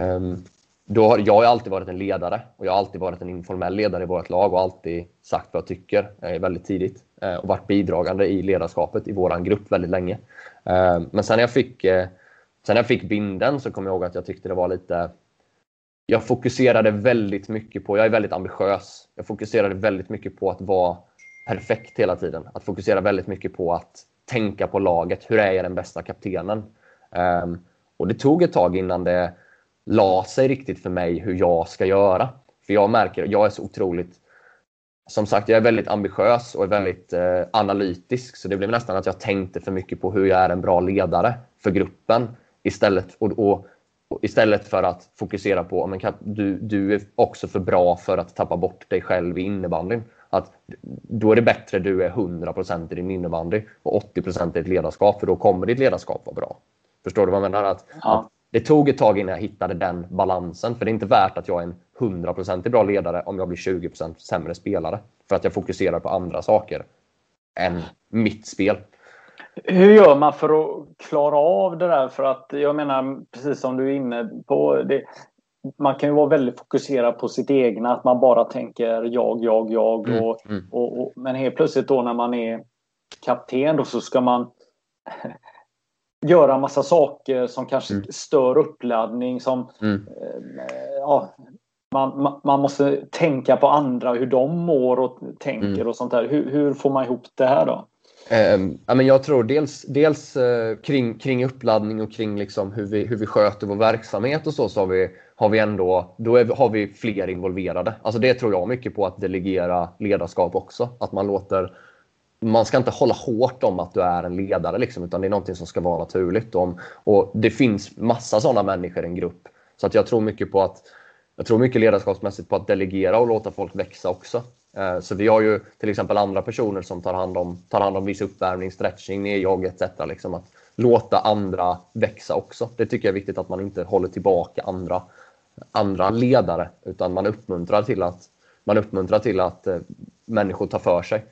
um, då har, jag har alltid varit en ledare och jag har alltid varit en informell ledare i vårt lag och alltid sagt vad jag tycker eh, väldigt tidigt Eh, och varit bidragande i ledarskapet i vår grupp väldigt länge. Eh, men sen när jag fick, eh, sen när jag fick binden så kom jag ihåg att jag tyckte det var lite jag fokuserade väldigt mycket på, jag är väldigt ambitiös, jag fokuserade väldigt mycket på att vara perfekt hela tiden. Att fokusera väldigt mycket på att tänka på laget. Hur är jag den bästa kaptenen? Um, och det tog ett tag innan det la sig riktigt för mig hur jag ska göra. För jag märker, jag är så otroligt som sagt, jag är väldigt ambitiös och är väldigt eh, analytisk. Så det blev nästan att jag tänkte för mycket på hur jag är en bra ledare för gruppen. Istället, och, och, och istället för att fokusera på att du, du är också för bra för att tappa bort dig själv i innebandyn. Att då är det bättre du är 100% i din innebandy och 80% i ditt ledarskap, för då kommer ditt ledarskap vara bra. Förstår du vad jag menar? Att, ja. att det tog ett tag innan jag hittade den balansen. För det är inte värt att jag är en 100% bra ledare om jag blir 20% sämre spelare. För att jag fokuserar på andra saker än mitt spel. Hur gör man för att klara av det där? För att jag menar, precis som du är inne på, det, man kan ju vara väldigt fokuserad på sitt egna, att man bara tänker jag, jag, jag. Mm, och, mm. Och, och, men helt plötsligt då när man är kapten då så ska man göra massa saker som kanske mm. stör uppladdning. Som, mm. eh, ja, man, man måste tänka på andra, hur de mår och tänker mm. och sånt där. Hur, hur, får man ihop det här då? Ja, men jag tror dels, dels uh, kring, kring uppladdning och kring liksom hur, vi, hur vi sköter vår verksamhet och så, så har vi, har vi ändå då är, har vi fler involverade. Alltså det tror jag mycket på att delegera ledarskap också. Att man låter man ska inte hålla hårt om att du är en ledare, liksom, utan det är någonting som ska vara naturligt. Om, och det finns massa sådana människor i en grupp. Så att jag tror mycket på att jag tror mycket ledarskapsmässigt på att delegera och låta folk växa också. Eh, så vi har ju till exempel andra personer som tar hand om, tar hand om viss uppvärmning, stretching, nedjogg etc. Liksom att låta andra växa också. Det tycker jag är viktigt att man inte håller tillbaka andra, andra ledare utan man uppmuntrar till att, man uppmuntrar till att eh, människor tar för sig.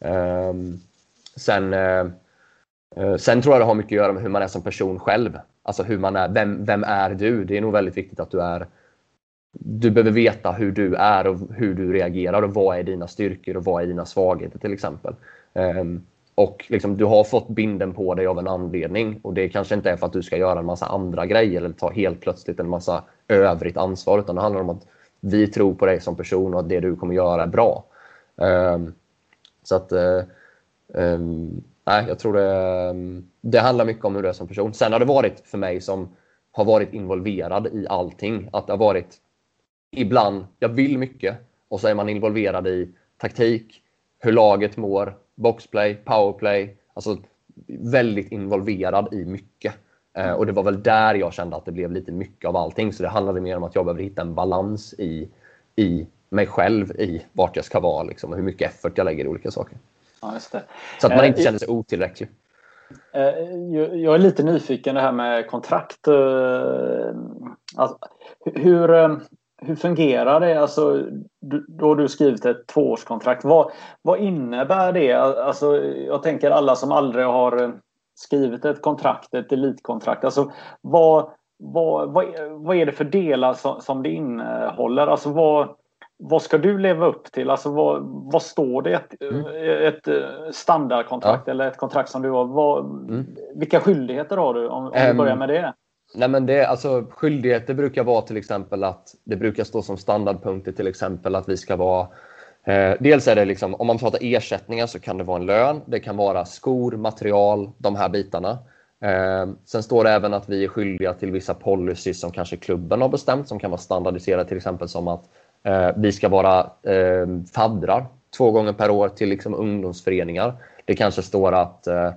Ehm, sen, eh, eh, sen tror jag det har mycket att göra med hur man är som person själv. Alltså hur man är, vem, vem är du? Det är nog väldigt viktigt att du är du behöver veta hur du är och hur du reagerar och vad är dina styrkor och vad är dina svagheter till exempel. Um, och liksom, du har fått binden på dig av en anledning och det kanske inte är för att du ska göra en massa andra grejer eller ta helt plötsligt en massa övrigt ansvar utan det handlar om att vi tror på dig som person och att det du kommer göra är bra. Um, så att, um, nej, jag tror det, det handlar mycket om hur du är som person. Sen har det varit för mig som har varit involverad i allting. Att det har varit ibland, jag vill mycket och så är man involverad i taktik, hur laget mår, boxplay, powerplay. Alltså väldigt involverad i mycket. Uh, och det var väl där jag kände att det blev lite mycket av allting. Så det handlade mer om att jag behöver hitta en balans i, i mig själv i vart jag ska vara liksom, och hur mycket effort jag lägger i olika saker. Ja, Så att man inte eh, känner sig otillräcklig. Eh, jag är lite nyfiken det här med kontrakt. Eh, alltså, hur, hur fungerar det? Alltså, då har du skrivit ett tvåårskontrakt. Vad, vad innebär det? Alltså, jag tänker alla som aldrig har skrivit ett kontrakt, ett elitkontrakt. Alltså, vad, vad, vad, vad är det för delar som, som det innehåller? Alltså, vad, vad ska du leva upp till? Alltså vad, vad står det? Ett, mm. ett eh, standardkontrakt ja. eller ett kontrakt som du har. Vad, mm. Vilka skyldigheter har du om, om um, vi börjar med det? Nej, men det, alltså, skyldigheter brukar vara till exempel att det brukar stå som standardpunkter till exempel att vi ska vara eh, Dels är det liksom, om man pratar ersättningar så kan det vara en lön. Det kan vara skor, material, de här bitarna. Eh, sen står det även att vi är skyldiga till vissa policies som kanske klubben har bestämt som kan vara standardiserade till exempel som att Eh, vi ska vara eh, faddrar två gånger per år till liksom ungdomsföreningar. Det kanske står att eh,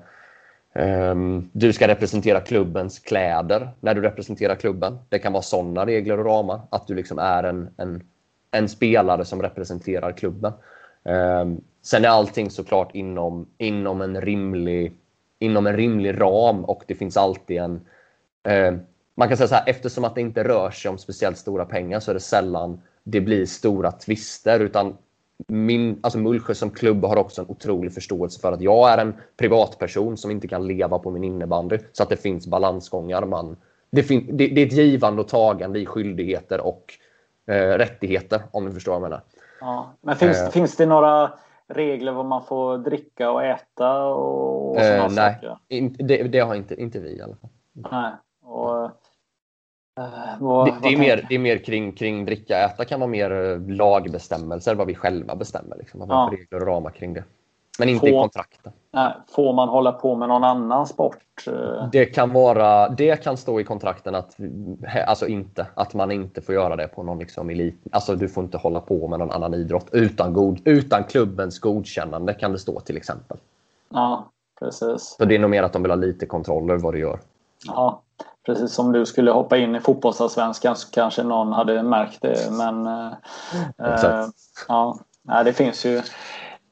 Ehm, du ska representera klubbens kläder när du representerar klubben. Det kan vara sådana regler och ramar. Att du liksom är en, en, en spelare som representerar klubben. Ehm, sen är allting såklart inom, inom, en rimlig, inom en rimlig ram och det finns alltid en eh, man kan säga så här, eftersom att det inte rör sig om speciellt stora pengar så är det sällan det blir stora tvister. Utan min, alltså Mullsjö som klubb har också en otrolig förståelse för att jag är en privatperson som inte kan leva på min innebandy. Så att det finns balansgångar. Man, det, fin, det, det är ett givande och tagande i skyldigheter och eh, rättigheter om du förstår vad jag menar. Ja, men finns, eh, finns det några regler vad man får dricka och äta? Och, och eh, nej, in, det, det, har inte, inte vi i alla fall. Nej. Och, vad, det, det, är mer, det är mer kring, kring dricka äta kan vara mer eh, lagbestämmelser, vad vi själva bestämmer. Liksom, vad ja. regler och ramar kring det. Men inte får, i kontrakten. Nej, får man hålla på med någon annan sport? Det kan, vara, det kan stå i kontrakten att, alltså inte, att man inte får göra det på någon liksom elit. Alltså du får inte hålla på med någon annan idrott utan, god, utan klubbens godkännande kan det stå till exempel. Ja, precis. Så det är nog mer att de vill ha lite kontroll över vad du gör. Ja, Precis som du skulle hoppa in i fotbollsallsvenskan så kanske någon hade märkt det. Men äh, ja, det finns ju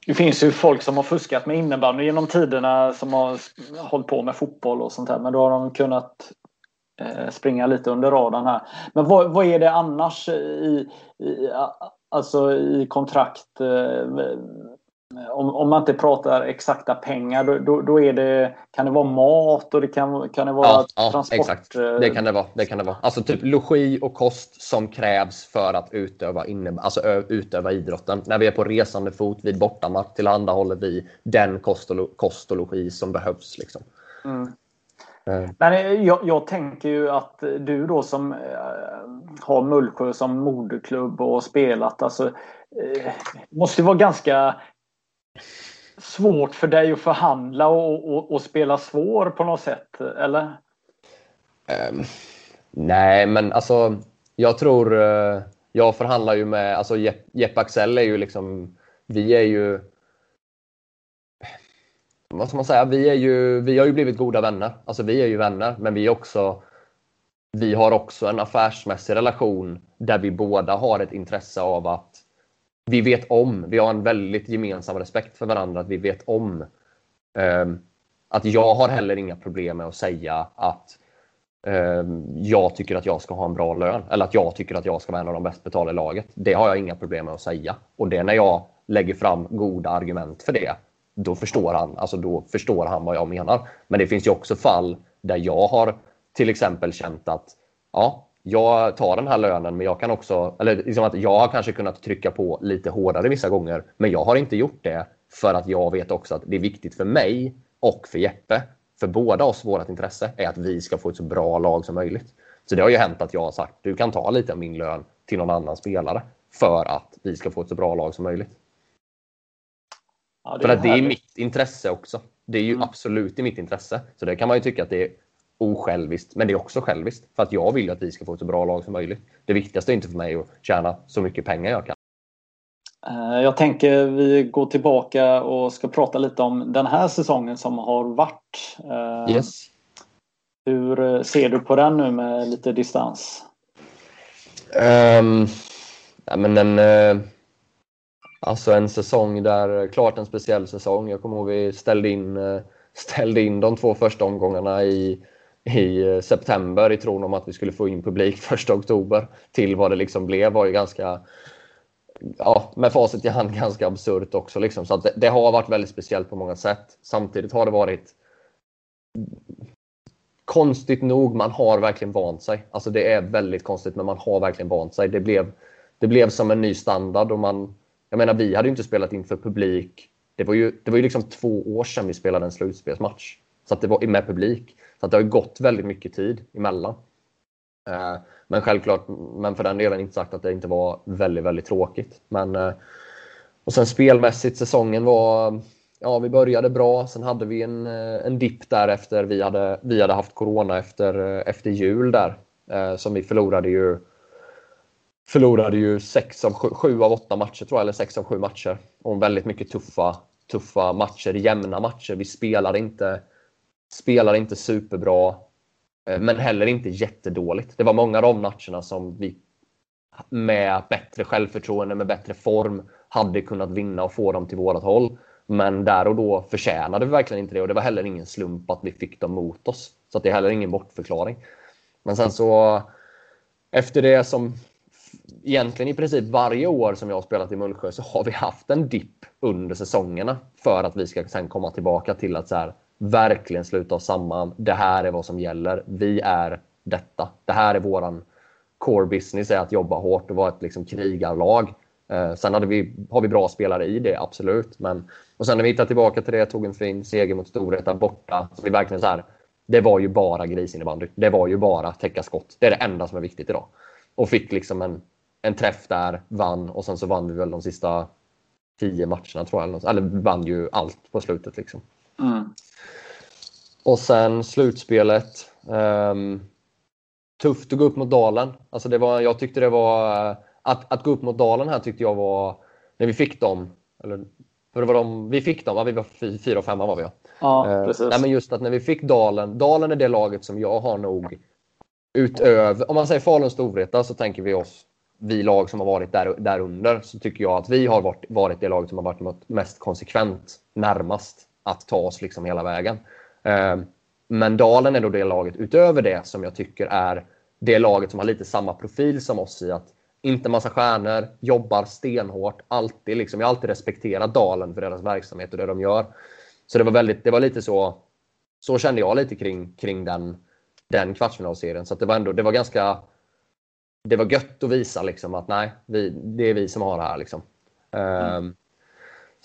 det finns ju folk som har fuskat med innebandy genom tiderna som har hållit på med fotboll och sånt här. Men då har de kunnat eh, springa lite under radarn här. Men vad, vad är det annars i, i, alltså i kontrakt? Eh, om, om man inte pratar exakta pengar då, då, då, är det, kan det vara mat och det kan, kan det vara ja, transport? Ja, exakt. Eh, det kan det vara. Det kan det vara. Alltså typ logi och kost som krävs för att utöva, inne, alltså, utöva idrotten. När vi är på resande fot vid bortamatch tillhandahåller vi den kost och, kost och logi som behövs. Liksom. Mm. Eh. Men jag, jag, tänker ju att du då som äh, har Mullsjö som moderklubb och spelat, alltså, äh, måste vara ganska svårt för dig att förhandla och, och, och spela svår på något sätt, eller? Um, nej, men alltså jag tror... Uh, jag förhandlar ju med... Alltså Jeppe Jepp Axel är ju liksom... Vi är ju... Vad ska man säga? Vi, är ju, vi har ju blivit goda vänner. Alltså vi är ju vänner, men vi är också... Vi har också en affärsmässig relation där vi båda har ett intresse av att vi vet om, vi har en väldigt gemensam respekt för varandra, att vi vet om um, att jag har heller inga problem med att säga att um, jag tycker att jag ska ha en bra lön eller att jag tycker att jag ska vara en av de bäst betalda i laget. Det har jag inga problem med att säga. Och det är när jag lägger fram goda argument för det, då förstår han, alltså då förstår han vad jag menar. Men det finns ju också fall där jag har till exempel känt att ja, jag tar den här lönen, men jag kan också, eller liksom att jag har kanske kunnat trycka på lite hårdare vissa gånger, men jag har inte gjort det för att jag vet också att det är viktigt för mig och för Jeppe, för båda oss, vårt intresse, är att vi ska få ett så bra lag som möjligt. Så det har ju hänt att jag har sagt, du kan ta lite av min lön till någon annan spelare för att vi ska få ett så bra lag som möjligt. Ja, för att det är mitt intresse också. Det är ju mm. absolut i mitt intresse. Så det kan man ju tycka att det är osjälviskt, men det är också själviskt. För att jag vill att vi ska få ett så bra lag som möjligt. Det viktigaste är inte för mig att tjäna så mycket pengar jag kan. Eh, jag tänker vi går tillbaka och ska prata lite om den här säsongen som har varit. Eh, yes. Hur ser du på den nu med lite distans? Um, ja, men en, alltså en säsong där, klart en speciell säsong. Jag kommer ihåg vi ställde in, ställde in de två första omgångarna i i eh, september i tron om att vi skulle få in publik första oktober till vad det liksom blev var ju ganska ja, med facit i hand ganska absurt också. Liksom. Så att det, det, har varit väldigt speciellt på många sätt. Samtidigt har det varit konstigt nog, man har verkligen vant sig. Alltså det är väldigt konstigt, men man har verkligen vant sig. Det blev, det blev som en ny standard och man, jag menar, vi hade ju inte spelat inför publik. Det var ju, det var ju liksom två år sedan vi spelade en slutspelsmatch. Så att det var med publik. Så att det har gått väldigt mycket tid emellan. Eh, men självklart, men för den delen inte sagt att det inte var väldigt, väldigt tråkigt. Men, eh, och sen spelmässigt, säsongen var... Ja, vi började bra. Sen hade vi en, eh, en dipp där efter vi hade, vi hade haft corona efter, eh, efter jul där. Eh, som vi förlorade ju förlorade ju sex av sju, sju, av åtta matcher, tror jag, eller sex av sju matcher. Och väldigt mycket tuffa, tuffa matcher, jämna matcher. Vi spelade inte Spelar inte superbra, eh, men heller inte jättedåligt. Det var många av de matcherna som vi med bättre självförtroende, med bättre form, hade kunnat vinna och få dem till vårat håll. Men där och då förtjänade vi verkligen inte det och det var heller ingen slump att vi fick dem mot oss. Så det är heller ingen bortförklaring. Men sen så efter det som egentligen i princip varje år som jag har spelat i Mullsjö så har vi haft en dipp under säsongerna för att vi ska sen komma tillbaka till att så här, verkligen sluta oss samman. Det här är vad som gäller. Vi är detta. Det här är våran core business är att jobba hårt och vara ett liksom, krigarlag. Eh, sen hade vi, har vi bra spelare i det, absolut. Men, och sen när vi hittade tillbaka till det, tog en fin seger mot Storvreta borta. Så vi verkligen så här, det var ju bara grisinnebandy. Det var ju bara täcka skott. Det är det enda som är viktigt idag. Och fick liksom en, en träff där, vann och sen så vann vi väl de sista tio matcherna tror jag. Eller vann ju allt på slutet. Liksom. Mm. Och sen slutspelet. Um, tufft att gå upp mot Dalen. Alltså det var, jag tyckte det var... Att, att gå upp mot Dalen här tyckte jag var... När vi fick dem. Eller, för det var de, vi fick dem, ja, vi var fyra och femma var vi ja. Ja, eh, precis. nej, men just att när vi fick Dalen. Dalen är det laget som jag har nog utöver... Om man säger Falun Storvreta så tänker vi oss vi lag som har varit där, där under så tycker jag att vi har varit, varit det laget som har varit mest konsekvent närmast att ta oss liksom hela vägen. Ehm, men Dalen är då det laget utöver det som jag tycker är det laget som har lite samma profil som oss i att inte massa stjärnor, jobbar stenhårt, alltid liksom. Jag har alltid respekterat Dalen för deras verksamhet och det de gör. Så det var väldigt, det var lite så, så kände jag lite kring, kring den, den kvartsfinalserien. Så det var ändå, det var ganska, det var gött att visa liksom att nej, vi, det är vi som har det här liksom. Ehm, mm. Um,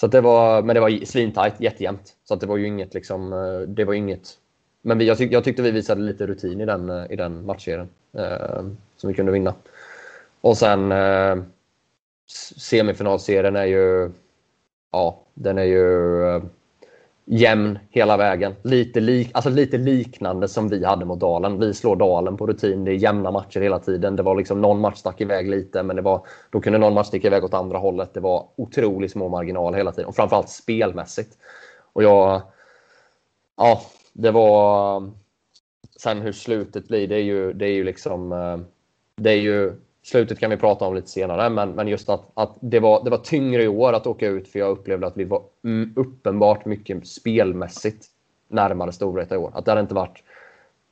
så det var, men det var svintajt, jättejämnt. Så det var ju inget liksom, eh, det var inget men vi, jag, tyck, jag, tyckte vi visade lite rutin i den, eh, i den matchserien eh, som vi kunde vinna. Och sen eh, semifinalserien är ju, ja, den är ju eh, jämn hela vägen. Lite, lik, alltså lite liknande som vi hade mot Dalen. Vi slår Dalen på rutin. Det är jämna matcher hela tiden. Det var liksom någon match stack iväg lite, men det var, då kunde någon match sticka iväg åt andra hållet. Det var otroligt små marginaler hela tiden och framförallt spelmässigt. Och jag, ja, det var... Sen hur slutet blir, det är ju, det är ju liksom... Eh, det är ju, slutet kan vi prata om lite senare, men, men just att, att det, var, det var tyngre i år att åka ut för jag upplevde att vi var mm, uppenbart mycket spelmässigt närmare Storvreta i år. Att det hade inte varit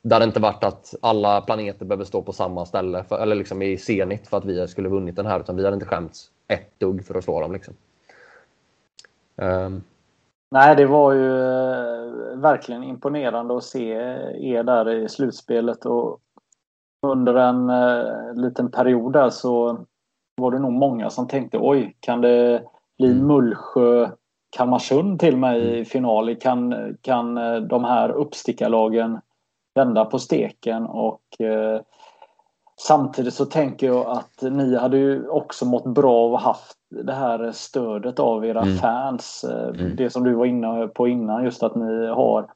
det hade inte varit att alla planeter behöver stå på samma ställe, för, eller liksom i Zenit för att vi skulle vunnit den här, utan vi hade inte skämts ett dugg för att slå dem. Liksom. Um, Nej, det var ju eh, verkligen imponerande att se er där i slutspelet. Och under en eh, liten period där så var det nog många som tänkte oj, kan det bli mm. Mullsjö Kalmarsund till mig i mm. final? Kan, kan eh, de här uppstickarlagen vända på steken? Och eh, Samtidigt så tänker jag att ni hade ju också mått bra av att haft det här stödet av era mm. fans. Eh, mm. Det som du var inne på innan, just att ni har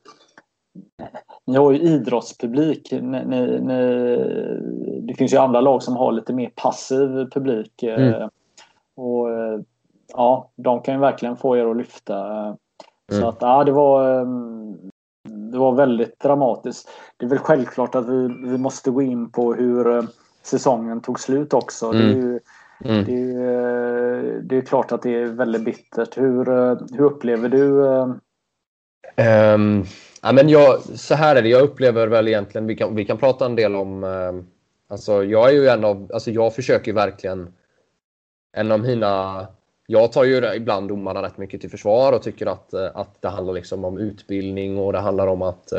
ni har ju idrottspublik. Ni, ni, ni, det finns ju andra lag som har lite mer passiv publik. Eh, mm. Och eh, ja, de kan ju verkligen få er att lyfta. Så mm. att ja, det var det var väldigt dramatiskt. Det är väl självklart att vi, vi måste gå in på hur eh, säsongen tog slut också. Mm. Det, är ju, mm. det, är, det är klart att det är väldigt bittert. Hur, hur upplever du? Um, ja, men jag, så här är det. Jag upplever väl egentligen, vi kan, vi kan prata en del om... uh, alltså jag är ju en av... Alltså jag försöker verkligen... En av mina jag tar ju ibland domarna rätt mycket till försvar och tycker att, eh, att det handlar liksom om utbildning och det handlar om att,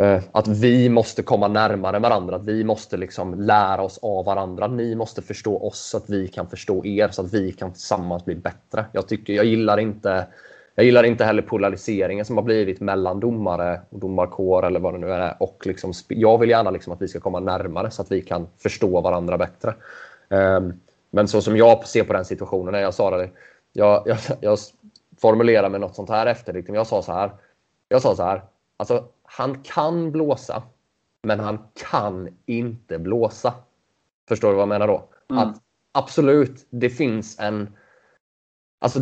uh, att vi måste komma närmare varandra. Att vi måste liksom lära oss av varandra. Ni måste förstå oss så att vi kan förstå er så att vi kan tillsammans bli bättre. Jag, tycker, jag, gillar, inte, jag gillar inte heller polariseringen som har blivit mellan domare och domarkår eller vad det nu är. Och liksom, jag vill gärna liksom att vi ska komma närmare så att vi kan förstå varandra bättre. Um, men så som jag ser på den situationen, när jag sa det, jag, jag, jag formulerade med något sånt här efter. Liksom. Jag sa så här. Jag sa så här. Alltså, han kan blåsa, men han kan inte blåsa. Förstår du vad jag menar då? Mm. Att absolut, det finns en... Alltså,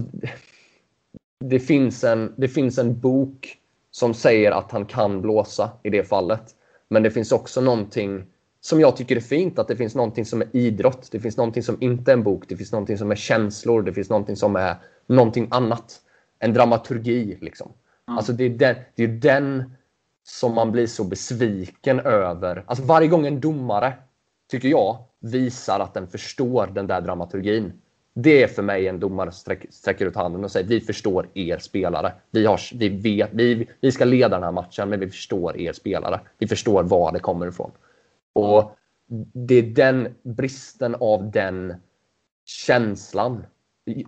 det finns en, det finns en bok som säger att han kan blåsa i det fallet. Men det finns också någonting som jag tycker är fint, att det finns någonting som är idrott. Det finns någonting som inte är en bok. Det finns någonting som är känslor. Det finns någonting som är någonting annat. En dramaturgi liksom. Mm. Alltså det är den, det är den som man blir så besviken över. Alltså varje gång en domare, tycker jag, visar att den förstår den där dramaturgin. Det är för mig en domare som sträcker, sträcker ut handen och säger vi förstår er spelare. Vi, har, vi, vet, vi, vi ska leda den här matchen, men vi förstår er spelare. Vi förstår var det kommer ifrån. Och det är den bristen av den känslan.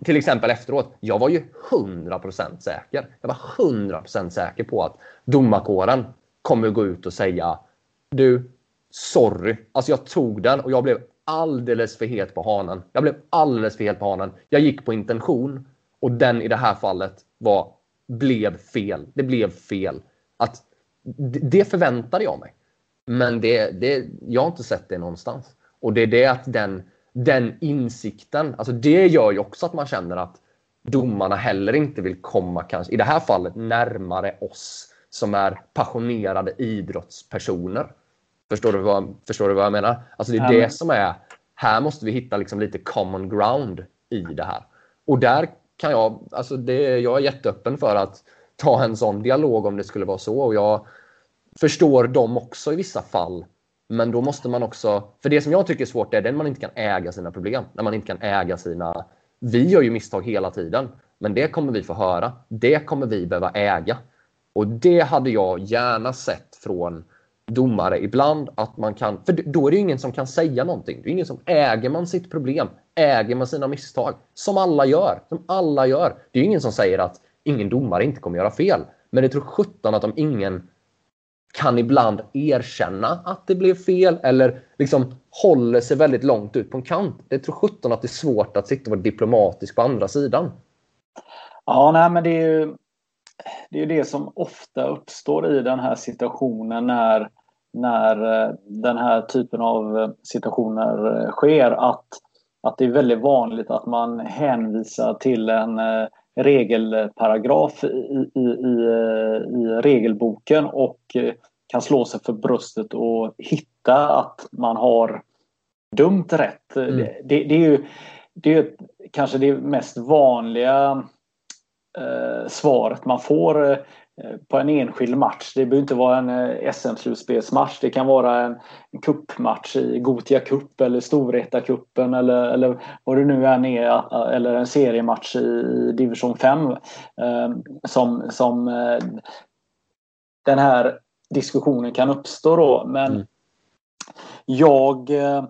Till exempel efteråt. Jag var ju 100% säker. Jag var 100% säker på att domarkåren kommer gå ut och säga Du, sorry. Alltså jag tog den och jag blev alldeles för het på hanen. Jag blev alldeles för het på hanen. Jag gick på intention och den i det här fallet var, blev fel. Det blev fel. Att, det förväntade jag mig. Men det, det, jag har inte sett det någonstans. Och det är det att den, den insikten, alltså det gör ju också att man känner att domarna heller inte vill komma, kanske, i det här fallet, närmare oss som är passionerade idrottspersoner. Förstår du vad, förstår du vad jag menar? Alltså det är det som är, här måste vi hitta liksom lite common ground i det här. Och där kan jag, alltså det, jag är jätteöppen för att ta en sån dialog om det skulle vara så. Och jag förstår dem också i vissa fall. Men då måste man också, för det som jag tycker är svårt är när man inte kan äga sina problem. När man inte kan äga sina, vi gör ju misstag hela tiden. Men det kommer vi få höra. Det kommer vi behöva äga. Och det hade jag gärna sett från domare ibland att man kan, för då är det ingen som kan säga någonting. Det är ingen som äger man sitt problem, äger man sina misstag, som alla gör, som alla gör. Det är ingen som säger att ingen domare inte kommer göra fel. Men det tror sjutton att om ingen kan ibland erkänna att det blev fel eller liksom håller sig väldigt långt ut på en kant. Det tror sjutton att det är svårt att sitta och vara diplomatisk på andra sidan. Ja, nej, men det är ju det, är det som ofta uppstår i den här situationen när, när eh, den här typen av eh, situationer eh, sker. Att, att det är väldigt vanligt att man hänvisar till en regelparagraf i, i, i, i regelboken och kan slå sig för bröstet och hitta att man har dumt rätt. Mm. Det, det, det, är ju det är kanske det mest vanliga eh, svaret man får på en enskild match. Det behöver inte vara en eh, SM-slutspelsmatch. Det kan vara en, en kuppmatch i Gotia Cup eller Storvreta-cupen eller, eller vad det nu än är. Eller en seriematch i division 5. Eh, som, som eh, den här diskussionen kan uppstå då. Men mm. jag eh,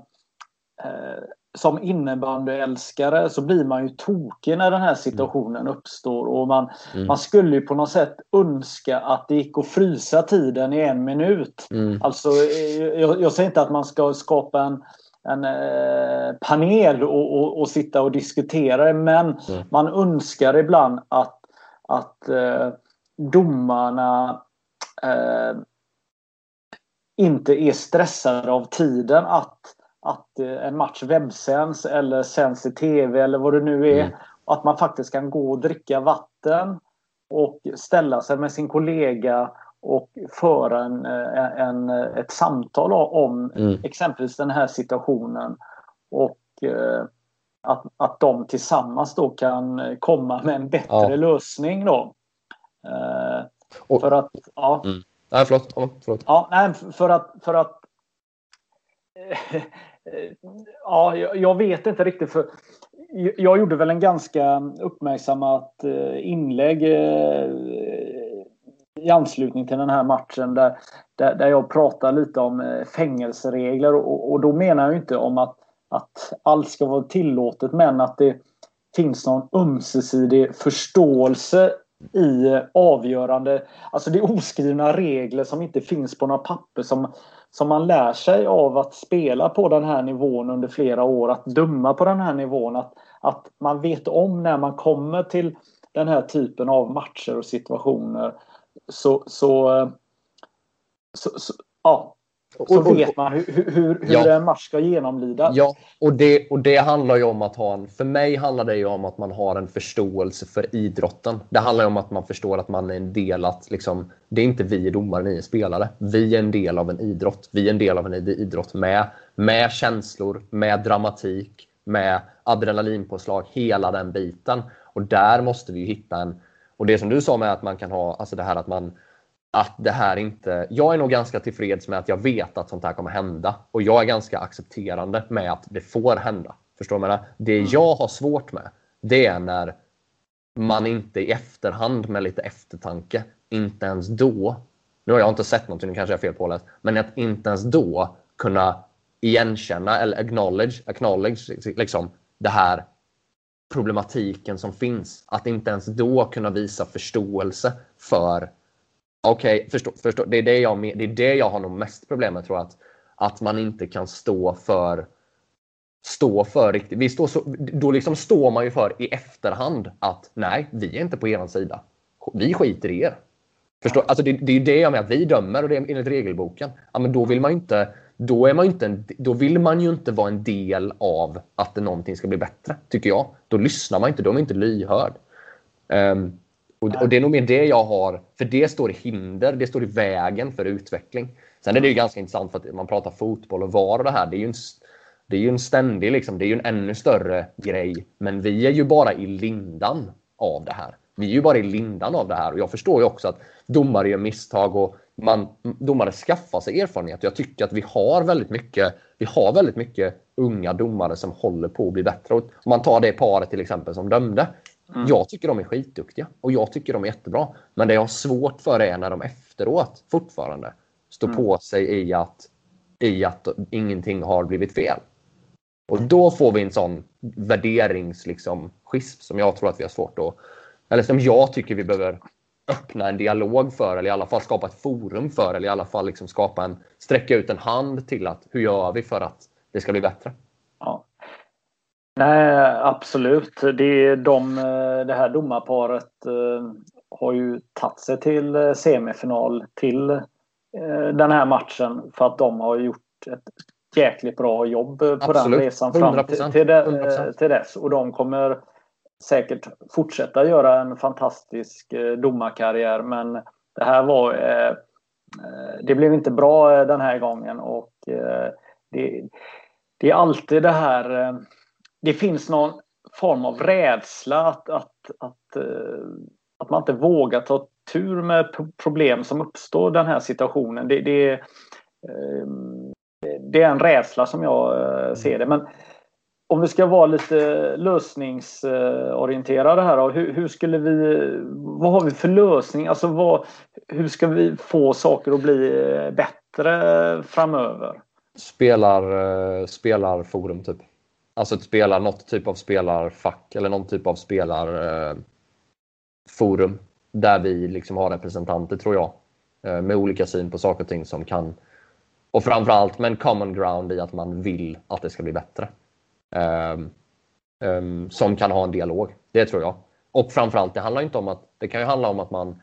som innebandyälskare så blir man ju tokig när den här situationen uppstår. Och man, mm. man skulle ju på något sätt önska att det gick att frysa tiden i en minut. Mm. Alltså, jag, jag, säger inte att man ska skapa en, en eh, panel och, och, och, sitta och diskutera det, men mm. man önskar ibland att, att eh, domarna eh, inte är stressade av tiden att att eh, en match webbsänds eller sänds i tv eller vad det nu är. Mm. Att man faktiskt kan gå och dricka vatten och ställa sig med sin kollega och föra en, eh, en, ett samtal om mm. exempelvis den här situationen. Och eh, att, att de tillsammans då kan komma med en bättre ja. lösning då. Eh, och, för att... Ja. Mm. Nej, förlåt. Ja, förlåt. Ja, nej, för att, för att ja, jag vet inte riktigt. för Jag gjorde väl en ganska uppmärksammat eh, inlägg eh, i anslutning till den här matchen där, där, jag pratar lite om eh, fängelseregler och, och då menar jag inte om att, att allt ska vara tillåtet men att det finns någon ömsesidig förståelse i avgörande, alltså det är oskrivna regler som inte finns på några papper som, som man lär sig av att spela på den här nivån under flera år, att döma på den här nivån, att, att man vet om när man kommer till den här typen av matcher och situationer. Så, så, eh, så, så ja, så vet man hur, hur, hur ja. en match ska genomlidas. Ja, och det, och det handlar ju om att ha en... För mig handlar det ju om att man har en förståelse för idrotten. Det handlar om att man förstår att man är en del att liksom, Det är inte vi domare, ni är spelare. Vi är en del av en idrott. Vi är en del av en idrott med, med känslor, med dramatik, med adrenalinpåslag, hela den biten. Och där måste vi hitta en... Och det som du sa med att man kan ha, alltså det här att man att det här inte... Jag är nog ganska tillfreds med att jag vet att sånt här kommer hända. Och jag är ganska accepterande med att det får hända. Förstår du? Det mm. jag har svårt med, det är när man inte i efterhand med lite eftertanke, inte ens då, nu har jag inte sett någonting, nu kanske jag är fel påläst, men att inte ens då kunna igenkänna eller acknowledge, acknowledge liksom, det här problematiken som finns. Att inte ens då kunna visa förståelse för Okej, okay, förstå, förstå, det, är det, jag, det är det jag har nog mest problem med tror jag. Att, att man inte kan stå för stå för riktigt. Vi står så, då liksom står man ju för i efterhand att nej, vi är inte på er sida. Vi skiter i er. Förstår? Alltså det, det är ju det jag menar, att vi dömer och det är enligt regelboken. Ja, men då vill man ju inte, då är man inte en, då vill man ju inte vara en del av att någonting ska bli bättre, tycker jag. Då lyssnar man inte, då är man inte lyhörd. Um, och, och, det är nog mer det jag har, för det står i hinder, det står i vägen för utveckling. Sen är det ju ganska intressant för att man pratar fotboll och VAR och det här. Det är ju en, det är ju en ständig, liksom, det är ju en ännu större grej. Men vi är ju bara i lindan av det här. Vi är ju bara i lindan av det här och jag förstår ju också att domare gör misstag och man, domare skaffar sig erfarenhet. Jag tycker att vi har väldigt mycket, vi har väldigt mycket unga domare som håller på att bli bättre. Om man tar det paret till exempel som dömde. Mm. Jag tycker de är skitduktiga och jag tycker de är jättebra. Men det jag har svårt för är när de efteråt fortfarande står mm. på sig i att, i att ingenting har blivit fel. Och då får vi en sån värderings liksom, som jag tror att vi har svårt att... Eller som jag tycker vi behöver öppna en dialog för eller i alla fall skapa ett forum för eller i alla fall liksom skapa en, sträcka ut en hand till att hur gör vi för att det ska bli bättre? Ja. Nej, absolut. Det, de, det här domarparet eh, har ju tagit sig till eh, semifinal till eh, den här matchen för att de har gjort ett jäkligt bra jobb på absolut. den resan fram till, till, de, till dess. Och de kommer säkert fortsätta göra en fantastisk domarkarriär men det här var det blev inte bra den här gången och det, det är alltid det här det finns någon form av rädsla att, att, att, eh, att man inte vågar ta tur med problem som uppstår i den här situationen. Det, det, ehm, det är en rädsla som jag eh, ser det. Men om vi ska vara lite lösningsorienterade här. Hur, hur, skulle vi, vad har vi för lösning? Alltså vad, hur ska vi få saker att bli eh, bättre framöver? Spelar, spelarforum typ. Alltså ett spelar, något typ av spelarfack eller någon typ av spelarforum. Eh, där vi liksom har representanter tror jag. Eh, med olika syn på saker och ting som kan och framförallt med en common ground i att man vill att det ska bli bättre. Um, um, som kan ha en dialog. Det tror jag. Och framförallt, det handlar inte om att det kan ju handla om att man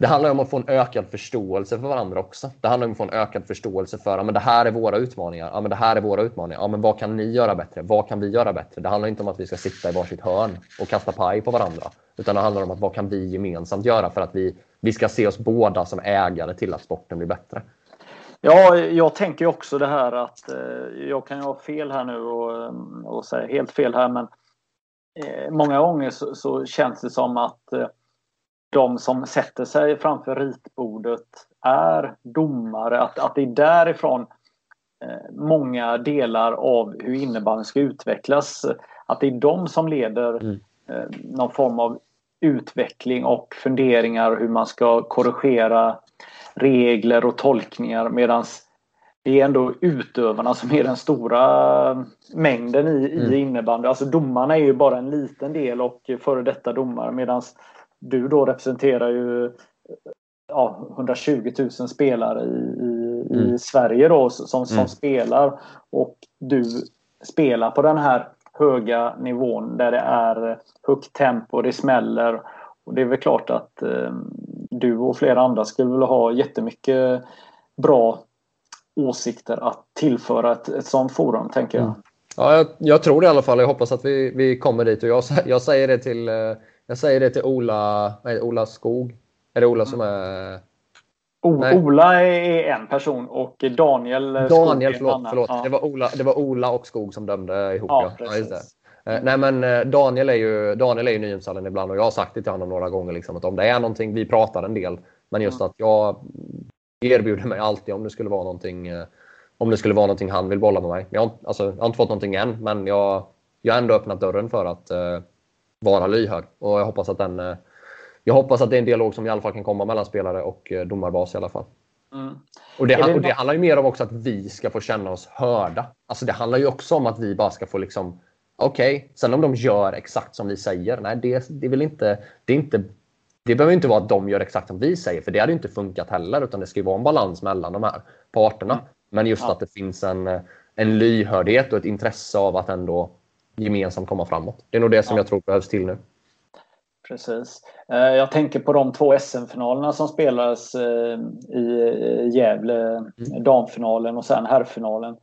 det handlar om att få en ökad förståelse för varandra också. Det handlar om att få en ökad förståelse för att det här är våra utmaningar. Ja, men det här är våra utmaningar. Ja, men vad kan ni göra bättre? Vad kan vi göra bättre? Det handlar inte om att vi ska sitta i varsitt hörn och kasta paj på varandra. Utan det handlar om att vad kan vi gemensamt göra för att vi, vi ska se oss båda som ägare till att sporten blir bättre. Ja, jag tänker också det här att eh, jag kan ju ha fel här nu och, och säga helt fel här men eh, många gånger så, så, känns det som att eh, de som sätter sig framför ritbordet är domare. Att, att det är därifrån eh, många delar av hur innebandyn ska utvecklas. Att det är de som leder mm. eh, någon form av utveckling och funderingar hur man ska korrigera regler och tolkningar medan det är ändå utövarna som är den stora mängden i, mm. i innebandy. Alltså domarna är ju bara en liten del och före detta domare medan du då representerar ju ja, 120 000 spelare i, i, mm. i Sverige då som, som mm. spelar och du spelar på den här höga nivån där det är högt tempo, det smäller och det är väl klart att eh, du och flera andra skulle vilja ha jättemycket bra åsikter att tillföra ett, ett sånt forum, tänker jag. Mm. Ja, jag, jag, tror det i alla fall. Jag hoppas att vi, vi kommer dit. Och jag, jag säger det till eh, jag säger det till Ola, nej, Ola Skog. Är det Ola som är... O, Ola är en person och Daniel Daniel, Skog förlåt. förlåt. Ja. Det, var Ola, det var Ola och Skog som dömde ihop. Ja, ja. ja eh, Nej men eh, Daniel är ju, Daniel är ju nyhetshallen ibland och jag har sagt det till honom några gånger liksom, att om det är någonting, vi pratar en del, Men just att jag erbjuder mig alltid om det skulle vara någonting, eh, om det skulle vara någonting han vill bolla med mig. Jag har, alltså, jag har inte fått någonting än, men jag, jag har ändå öppnat dörren för att uh, vara lyhörd. Och jag hoppas att den uh, jag hoppas att det är en dialog som i alla fall kan komma mellan spelare och uh, domarbas i alla fall. Mm. Och, det, det, och det handlar ju mer om också att vi ska få känna oss hörda. Alltså det handlar ju också om att vi bara ska få liksom Okej, okay. sen om de gör exakt som vi säger, nej det, det, vill inte, det, är inte, det behöver inte vara att de gör exakt som vi säger, för det hade inte funkat heller, utan det ska ju vara en balans mellan de här parterna. Mm. Men just ja. att det finns en, en lyhördhet och ett intresse av att ändå gemensamt komma framåt. Det är nog det som ja. jag tror behövs till nu. Precis. Eh, jag tänker på de två SM-finalerna som spelades eh, i Gävle. Mm. Damfinalen och sen herrfinalen.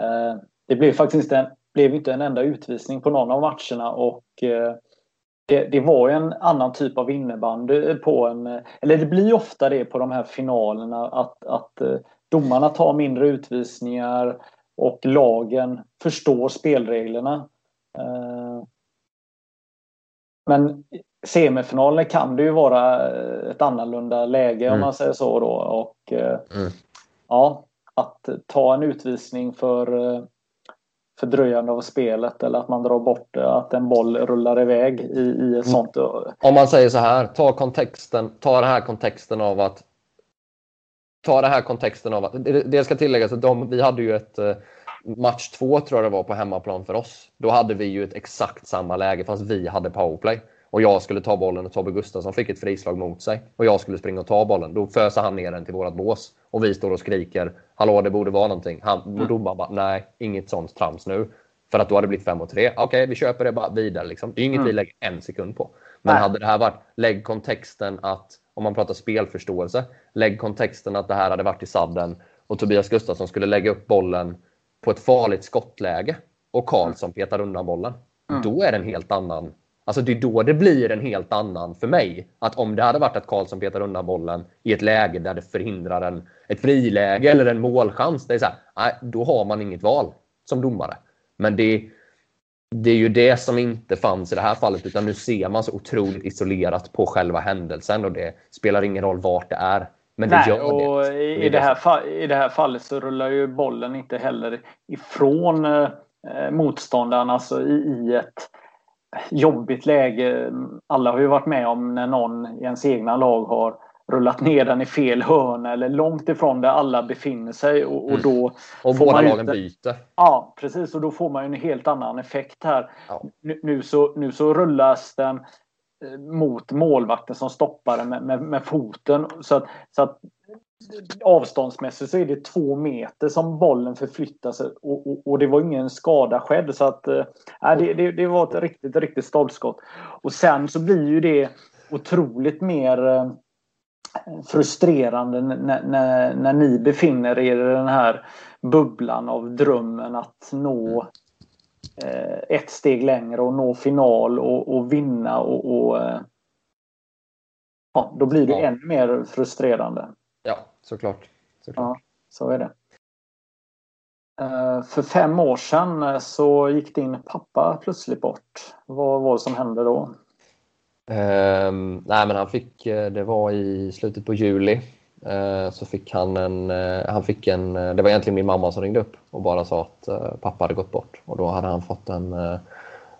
Eh, det blev faktiskt en blev inte en enda utvisning på någon av matcherna och eh, det, det, var en annan typ av innebandy på en... Eller det blir ofta det på de här finalerna att, att eh, domarna tar mindre utvisningar och lagen förstår spelreglerna. Eh, men semifinaler kan det ju vara ett annorlunda läge mm. om man säger så då. Och mm. ja, att ta en utvisning för fördröjande av spelet eller att man drar bort att en boll rullar iväg i, i ett mm. sånt. Om man säger så här, ta kontexten, ta den här kontexten av att ta det här kontexten av att, det, det ska tilläggas att de, vi hade ju ett eh, match två tror jag det var på hemmaplan för oss. Då hade vi ju ett exakt samma läge fast vi hade powerplay och jag skulle ta bollen och Tobbe Gustafsson fick ett frislag mot sig och jag skulle springa och ta bollen. Då föser han ner den till vårat bås och vi står och skriker Hallå, det borde vara någonting. Han, mm. domaren bara, nej, inget sånt trams nu. För att då hade det blivit 5 och 3. Okej, okay, vi köper det bara vidare. Liksom. Det är inget mm. vi lägger en sekund på. Men nej. hade det här varit, lägg kontexten att, om man pratar spelförståelse, lägg kontexten att det här hade varit i sadden och Tobias Gustafsson skulle lägga upp bollen på ett farligt skottläge och Karlsson petar undan bollen. Mm. Då är det en helt annan Alltså det är då det blir en helt annan för mig. Att om det hade varit att Karlsson petar undan bollen i ett läge där det förhindrar en, ett friläge eller en målchans. Det är så här, nej, då har man inget val som domare. Men det, det är ju det som inte fanns i det här fallet. Utan nu ser man så otroligt isolerat på själva händelsen och det spelar ingen roll vart det är. Men det Nej, gör och det. I, det här, I det här fallet så rullar ju bollen inte heller ifrån eh, motståndaren. Alltså i, i ett jobbigt läge. Alla har ju varit med om när någon i ens egna lag har rullat ner den i fel hörna eller långt ifrån där alla befinner sig. Och, och då mm. och båda lagen byter. Ja, precis. Och då får man en helt annan effekt här. Ja. Nu, nu, så, nu så rullas den eh, mot målvakten som stoppar den med, med, med foten. Så att, så att avståndsmässigt så är det två meter som bollen förflyttar sig och, och, och det var ingen skada skedd. Så att, äh, det, det, det, var ett riktigt, riktigt stolpskott. Och sen så blir ju det otroligt mer eh, frustrerande när, när, när ni befinner er i den här bubblan av drömmen att nå ett steg längre och nå final och, och vinna och, och ja, då blir det ja. ännu mer frustrerande. Ja, såklart. såklart. Ja, så är det. Uh, för fem år sedan eh, så gick din pappa plötsligt bort. Vad var det som hände då? Uh, nej, men han fick, eh, det var i slutet på juli, Eh, så fick han en, eh, han fick en, eh, det var egentligen min mamma som ringde upp och bara sa att pappa hade gått bort och då hade han fått en,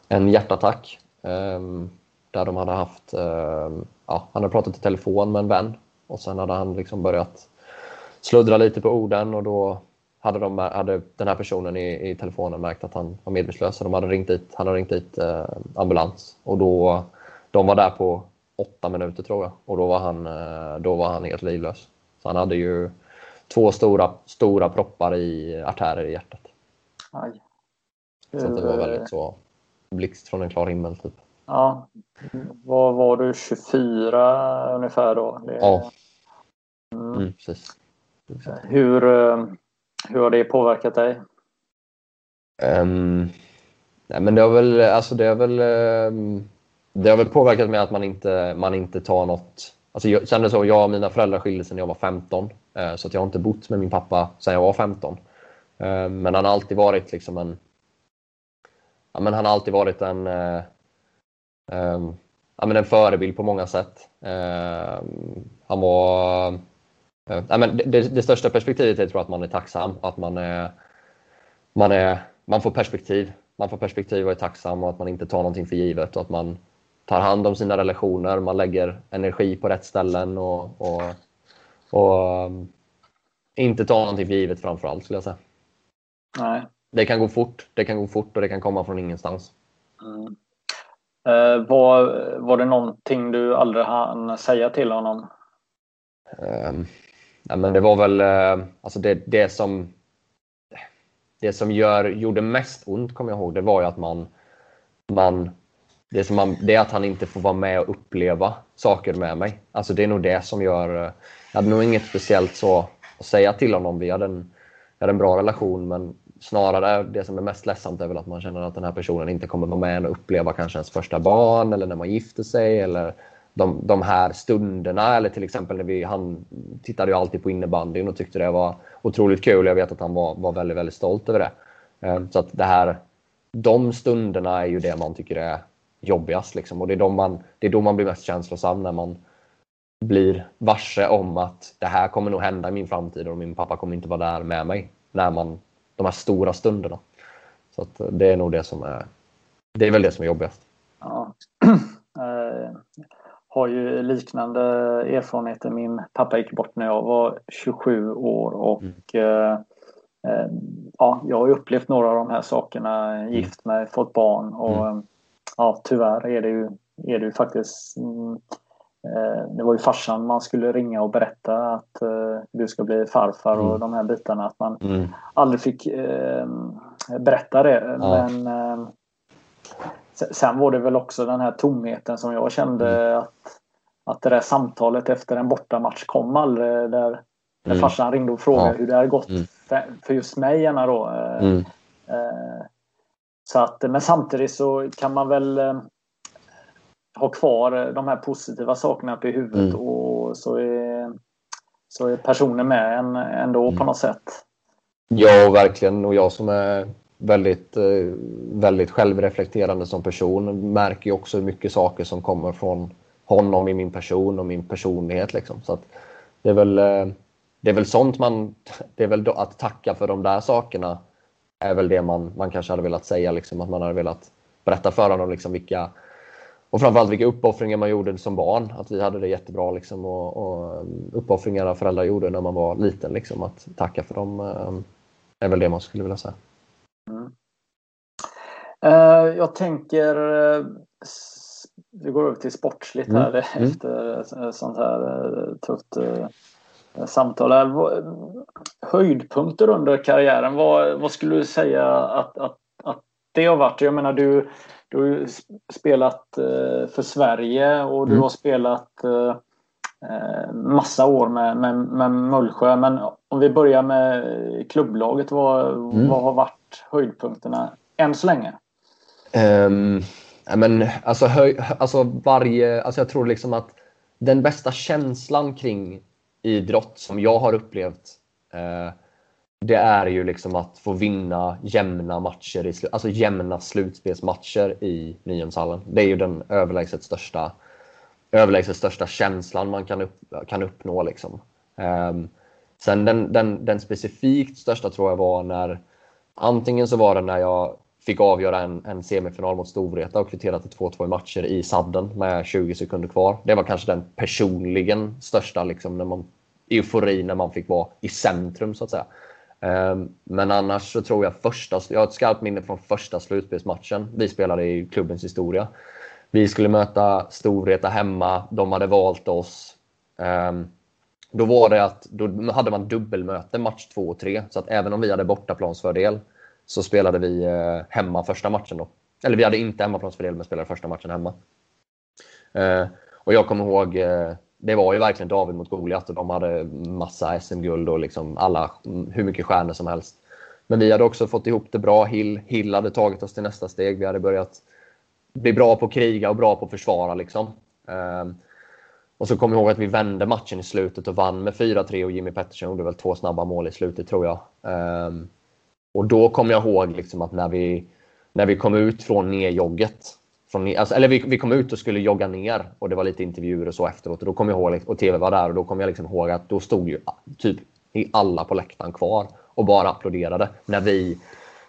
en hjärtattack. Ehm, där de hade haft, ehm, ja, han hade pratat i telefon med en vän och sen hade han liksom börjat sluddra lite på orden och då hade, de, hade den här personen i, i telefonen märkt att han var medvetslös. De hade ringt dit, han hade ringt dit ambulans och då, de var där på åtta minuter tror jag och då var han, då var han helt livlös. Så han hade ju två stora, stora proppar i artärer i hjärtat. Aj. Så det var väldigt så blixt från en klar himmel typ. Ja. Vad var du, 24 ungefär då? Det... Ja. Mm. Mm, precis. Hur, eh, hur har det påverkat dig? Um, nej, men det har väl, alltså det har väl, um, det har väl påverkat mig att man inte, man inte tar något... Alltså jag, sen så, jag och mina föräldrar skildes när jag var 15. Eh, så att jag har inte bott med min pappa sedan jag var 15. Eh, men han har alltid varit liksom en... Ja, men han har alltid varit en... Eh, eh, ja, men en förebild på många sätt. Eh, han var... Eh, ja, men det, det, största perspektivet är tror jag, att man är tacksam. Att man, är, man, är, man får perspektiv. Man får perspektiv och är tacksam och att man inte tar någonting för givet. Och att man tar hand om sina relationer, man lägger energi på rätt ställen och, och, och um, inte tar någonting för givet framför allt skulle jag säga. Nej. Det kan gå fort, det kan gå fort och det kan komma från ingenstans. Mm. Eh, var, var det någonting du aldrig hann säga till honom? Eh, ja, men det var väl eh, alltså det, det som det som gör, gjorde mest ont, kommer jag ihåg, det var ju att man, man det, som han, det är att han inte får vara med och uppleva saker med mig. Alltså det är nog det som gör... Eh, jag hade nog inget speciellt så att säga till honom. Vi hade en, hade en bra relation men snarare det som är mest ledsamt är väl att man känner att den här personen inte kommer vara med och uppleva kanske ens första barn eller när man gifter sig eller de, de här stunderna. Eller till exempel när vi, han tittade ju alltid på innebandyn och tyckte det var otroligt kul. Jag vet att han var, var väldigt, väldigt stolt över det. Eh, så att det här, de stunderna är ju det man tycker är jobbigast. Liksom. Och det är, då man, det är då man blir mest känslosam när man blir varse om att det här kommer nog hända i min framtid och min pappa kommer inte vara där med mig. När man, de här stora stunderna. Så att det är nog det som är, det är väl det som är jobbigast. Ja. Eh, har ju liknande erfarenheter. Min pappa gick bort när jag var 27 år och mm. eh, eh, ja, jag har upplevt några av de här sakerna. Mm. Gift mig, fått barn och mm ja, tyvärr är det ju, är det ju faktiskt mm, eh, det var ju farsan man skulle ringa och berätta att eh, du ska bli farfar och mm. de här bitarna. Att man mm. aldrig fick eh, berätta det. Ja. Men eh, sen var det väl också den här tomheten som jag kände mm. att, att det där samtalet efter en bortamatch kom aldrig. Där, där mm. farsan ringde och frågade ja. hur det hade gått mm. för, för just mig gärna då. Eh, eh, så att, men samtidigt så kan man väl eh, ha kvar de här positiva sakerna på huvudet mm. och så är, så är personen med en ändå mm. på något sätt. Ja, verkligen. Och jag som är väldigt, eh, väldigt självreflekterande som person märker ju också hur mycket saker som kommer från honom i min person och min personlighet. Liksom. Så att det, är väl, eh, det är väl sånt man... Det är väl att tacka för de där sakerna är väl det man, man kanske hade velat säga. Liksom, att man hade velat berätta för honom liksom, vilka och framförallt vilka uppoffringar man gjorde som barn. Att vi hade det jättebra liksom, och, och um, uppoffringar föräldrar gjorde när man var liten. Liksom, att tacka för dem um, är väl det man skulle vilja säga. Mm. Uh, jag tänker uh, vi går över till sportsligt här mm. mm. efter uh, sånt här uh, tufft samtal. Höjdpunkter under karriären, vad, vad skulle du säga att, att, att det har varit? Jag menar du, du har spelat eh, för Sverige och du mm. har spelat eh, eh, massa år med, med, med Mullsjö. Men om vi börjar med klubblaget, vad, mm. vad har varit höjdpunkterna än så länge? Um, men, alltså, höj, alltså varje, alltså jag tror liksom att den bästa känslan kring idrott som jag har upplevt eh, det är ju liksom att få vinna jämna matcher, i, alltså jämna slutspelsmatcher i Nyhemshallen. Det är ju den överlägset största, överlägset största känslan man kan, upp, kan uppnå. Liksom. Um, sen den, den, den specifikt största tror jag var när antingen så var det när jag fick avgöra en, en semifinal mot Storvreta och kvitterade till 2-2 i matcher i sadden med 20 sekunder kvar. Det var kanske den personligen största liksom, när man, eufori när man fick vara i centrum så att säga. Um, men annars så tror jag första, jag har ett skarpt minne från första slutspelsmatchen vi spelade i klubbens historia. Vi skulle möta Storvreta hemma, de hade valt oss. Um, då var det att då hade man dubbelmöte match 2 och 3, så att även om vi hade bortaplansfördel så spelade vi eh, hemma första matchen då. Eller vi hade inte hemmaplansfördel men spelade första matchen hemma. Eh, och jag kommer ihåg, eh, det var ju verkligen David mot Goliat och de hade massa SM-guld och liksom alla, mm, hur mycket stjärnor som helst. Men vi hade också fått ihop det bra. Hill, Hill hade tagit oss till nästa steg. Vi hade börjat bli bra på att kriga och bra på att försvara. Liksom. Ehm, och så kommer jag ihåg att vi vände matchen i slutet och vann med 4-3 och Jimmy Pettersson gjorde väl två snabba mål i slutet tror jag. Ehm, och då kommer jag ihåg liksom att när vi, när vi kom ut från nedjogget från, alltså, eller vi, vi kom ut och skulle jogga ner och det var lite intervjuer och så efteråt. Och då kom jag ihåg, och TV var där och då kom jag liksom ihåg att då stod ju typ alla på läktaren kvar och bara applåderade när vi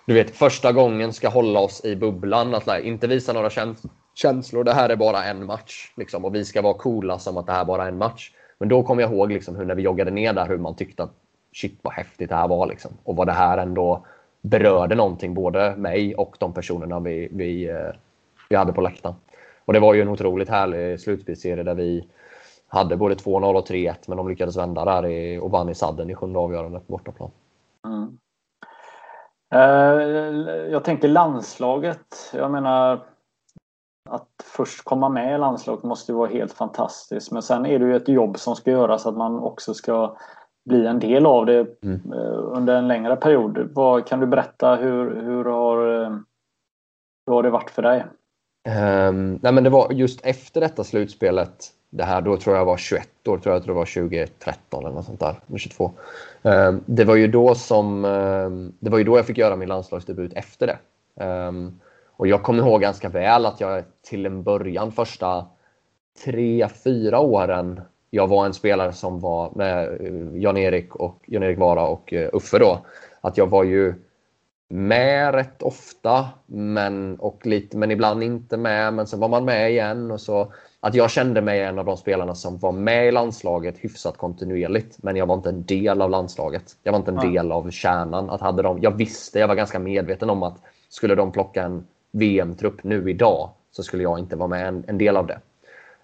du vet, första gången ska hålla oss i bubblan. Att inte visa några käns känslor. Det här är bara en match. Liksom, och vi ska vara coola som att det här bara är en match. Men då kommer jag ihåg liksom, hur när vi joggade ner där hur man tyckte att shit vad häftigt det här var. Liksom. Och vad det här ändå berörde någonting, både mig och de personerna vi, vi, eh, vi hade på läktaren. Och det var ju en otroligt härlig slutspelsserie där vi hade både 2-0 och 3-1 men de lyckades vända där i, och vann i sadden i sjunde avgörandet på bortaplan. Mm. Eh, jag tänker landslaget. Jag menar att först komma med i landslaget måste ju vara helt fantastiskt. Men sen är det ju ett jobb som ska göras att man också ska bli en del av det mm. Eh, under en längre period. Vad, kan du berätta hur, hur, har, eh, hur har det varit för dig? Um, nej men det var just efter detta slutspelet, det här, då tror jag var 21 år, tror jag, tror det var 2013 eller något sånt där, 22. Um, det var ju då som, um, det var ju då jag fick göra min landslagsdebut efter det. Och jag kommer ihåg ganska väl att jag till en början, första tre, fyra åren, jag var en spelare som var med eh, Jan-Erik och Jan-Erik Vara och eh, Uffe då. Att jag var ju med rätt ofta, men, och lite, men ibland inte med. Men sen var man med igen. Och så, att jag kände mig en av de spelarna som var med i landslaget hyfsat kontinuerligt. Men jag var inte en del av landslaget. Jag var inte en ja. del av kärnan. Att hade de, jag visste, jag var ganska medveten om att skulle de plocka en VM-trupp nu idag så skulle jag inte vara med en, en del av det.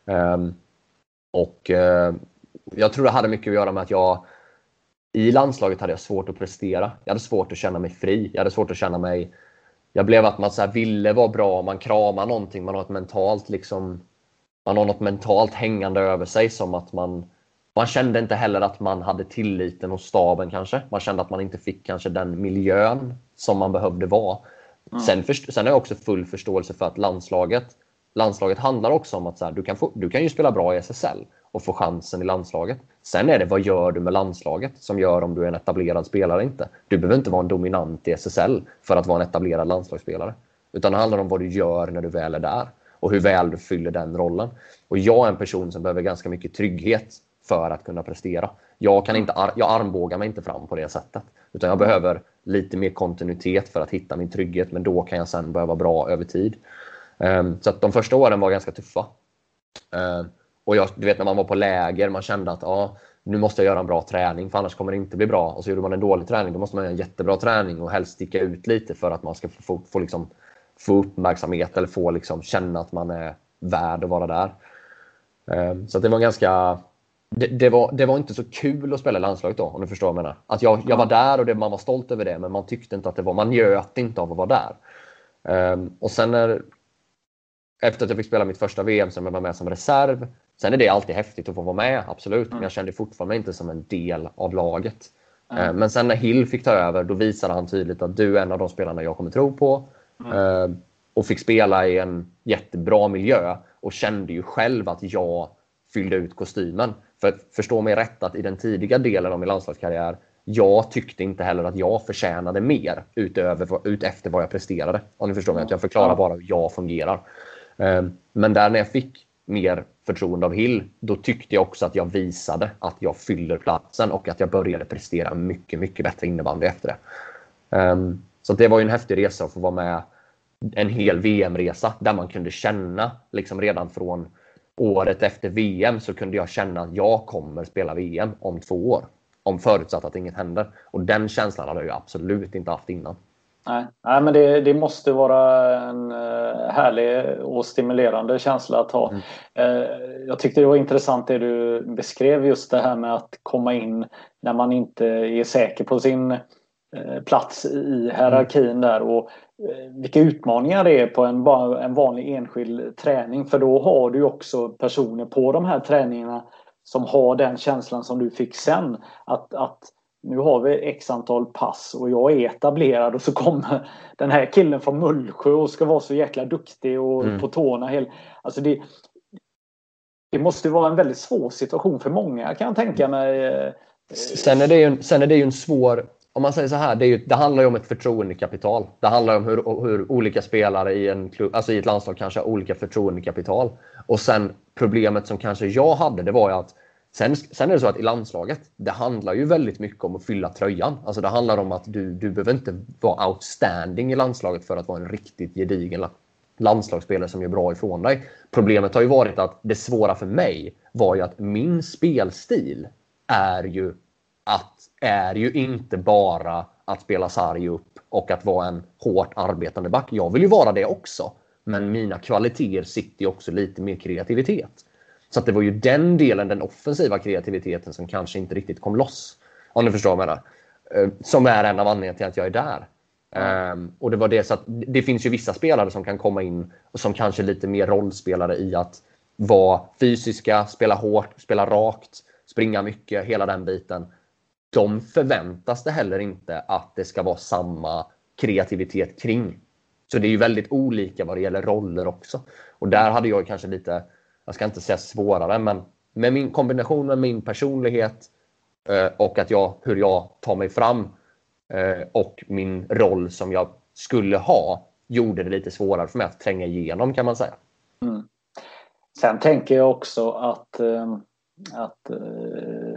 Um, och uh, jag tror det hade mycket att göra med att jag i landslaget hade jag svårt att prestera. Jag hade svårt att känna mig fri. Jag hade svårt att känna mig... Jag blev att man så ville vara bra, man kramar någonting, man har ett mentalt liksom... Man har något mentalt hängande över sig som att man... Man kände inte heller att man hade tilliten hos staben kanske. Man kände att man inte fick kanske den miljön som man behövde vara. Mm. Sen, sen har jag också full förståelse för att landslaget, landslaget handlar också om att så här, du, kan få, du kan ju spela bra i SSL och få chansen i landslaget. Sen är det vad gör du med landslaget som gör om du är en etablerad spelare inte. Du behöver inte vara en dominant i SSL för att vara en etablerad landslagsspelare. Utan det handlar om vad du gör när du väl är där och hur väl du fyller den rollen. Och jag är en person som behöver ganska mycket trygghet för att kunna prestera. Jag, kan inte, jag armbågar mig inte fram på det sättet. Utan jag behöver lite mer kontinuitet för att hitta min trygghet. Men då kan jag sen börja vara bra över tid. Ehm, så att de första åren var ganska tuffa. Ehm, och jag, du vet när man var på läger, man kände att ja, nu måste jag göra en bra träning för annars kommer det inte bli bra. Och så gjorde man en dålig träning, då måste man göra en jättebra träning och helst sticka ut lite för att man ska få, få, få, liksom, få uppmärksamhet eller få liksom, känna att man är värd att vara där. Ehm, så det var ganska det, det, var, det var inte så kul att spela i landslaget då, om du förstår vad jag menar. Att jag, jag var där och det, man var stolt över det, men man tyckte inte att det var, man njöt inte av att vara där. Och sen när, efter att jag fick spela mitt första VM var jag med som reserv. Sen är det alltid häftigt att få vara med, absolut. Mm. Men jag kände fortfarande inte som en del av laget. Mm. Men sen när Hill fick ta över, då visade han tydligt att du är en av de spelarna jag kommer tro på. Mm. Uh, och fick spela i en jättebra miljö och kände ju själv att jag fyllde ut kostymen. För förstå mig rätt att i den tidiga delen av min landslagskarriär jag tyckte inte heller att jag förtjänade mer utöver, ut efter vad jag presterade. Om ni förstår mig. Att jag förklarar bara hur jag fungerar. Ehm, men där när jag fick mer förtroende av Hill, då tyckte jag också att jag visade att jag fyller platsen och att jag började prestera mycket, mycket bättre innebandy efter det. Ehm, så det var ju en häftig resa att få vara med en hel VM-resa där man kunde känna liksom redan från året efter VM så kunde jag känna att jag kommer spela VM om två år. Om förutsatt att inget händer. Och den känslan hade jag absolut inte haft innan. Nej, Nej men det, det måste vara en uh, härlig och stimulerande känsla att ha. Mm. Uh, jag tyckte det var intressant det du beskrev just det här med att komma in när man inte är säker på sin uh, plats i hierarkin mm. där och vilka utmaningar det är på en, en vanlig enskild träning. För då har du också personer på de här träningarna som har den känslan som du fick sen. Att, att nu har vi x antal pass och jag är etablerad och så kommer den här killen från Mullsjö och ska vara så jäkla duktig och mm. på tårna. Alltså det, det måste vara en väldigt svår situation för många kan jag tänka mig. Sen är det ju en, sen är det ju en svår om man säger så här, det, ju, det, handlar ju om ett förtroendekapital. Det handlar om hur, hur, olika spelare i, en klubb, alltså i ett landslag kanske har olika förtroendekapital. Och sen problemet som kanske jag hade, det var ju att Sen, sen är det så att i landslaget, det handlar ju väldigt mycket om att fylla tröjan. Alltså det handlar om att du, du behöver inte vara outstanding i landslaget för att vara en riktigt gedigen landslagsspelare som gör bra ifrån dig. Problemet har ju varit att det svåra för mig var ju att min spelstil är ju att är ju inte bara att spela sarg upp och att vara en hårt arbetande back. Jag vill ju vara det också. Men mina kvaliteter sitter ju också lite mer kreativitet. Så att det var ju den delen, den offensiva kreativiteten, som kanske inte riktigt kom loss. Om du förstår vad jag menar. Eh, som är en av anledningarna till att jag är där. Um, och det var det så att det finns ju vissa spelare som kan komma in och som kanske är lite mer rollspelare i att vara fysiska, spela hårt, spela rakt, springa mycket, hela den biten. De förväntas det heller inte att det ska vara samma kreativitet kring. Så det är ju väldigt olika vad det gäller roller också. Och där hade jag kanske lite jag ska inte säga svårare, men med min kombination med min personlighet eh, och att jag, hur jag tar mig fram eh, och min roll som jag skulle ha gjorde det lite svårare för mig att tränga igenom kan man säga. Mm. Sen tänker jag också att, eh, att eh,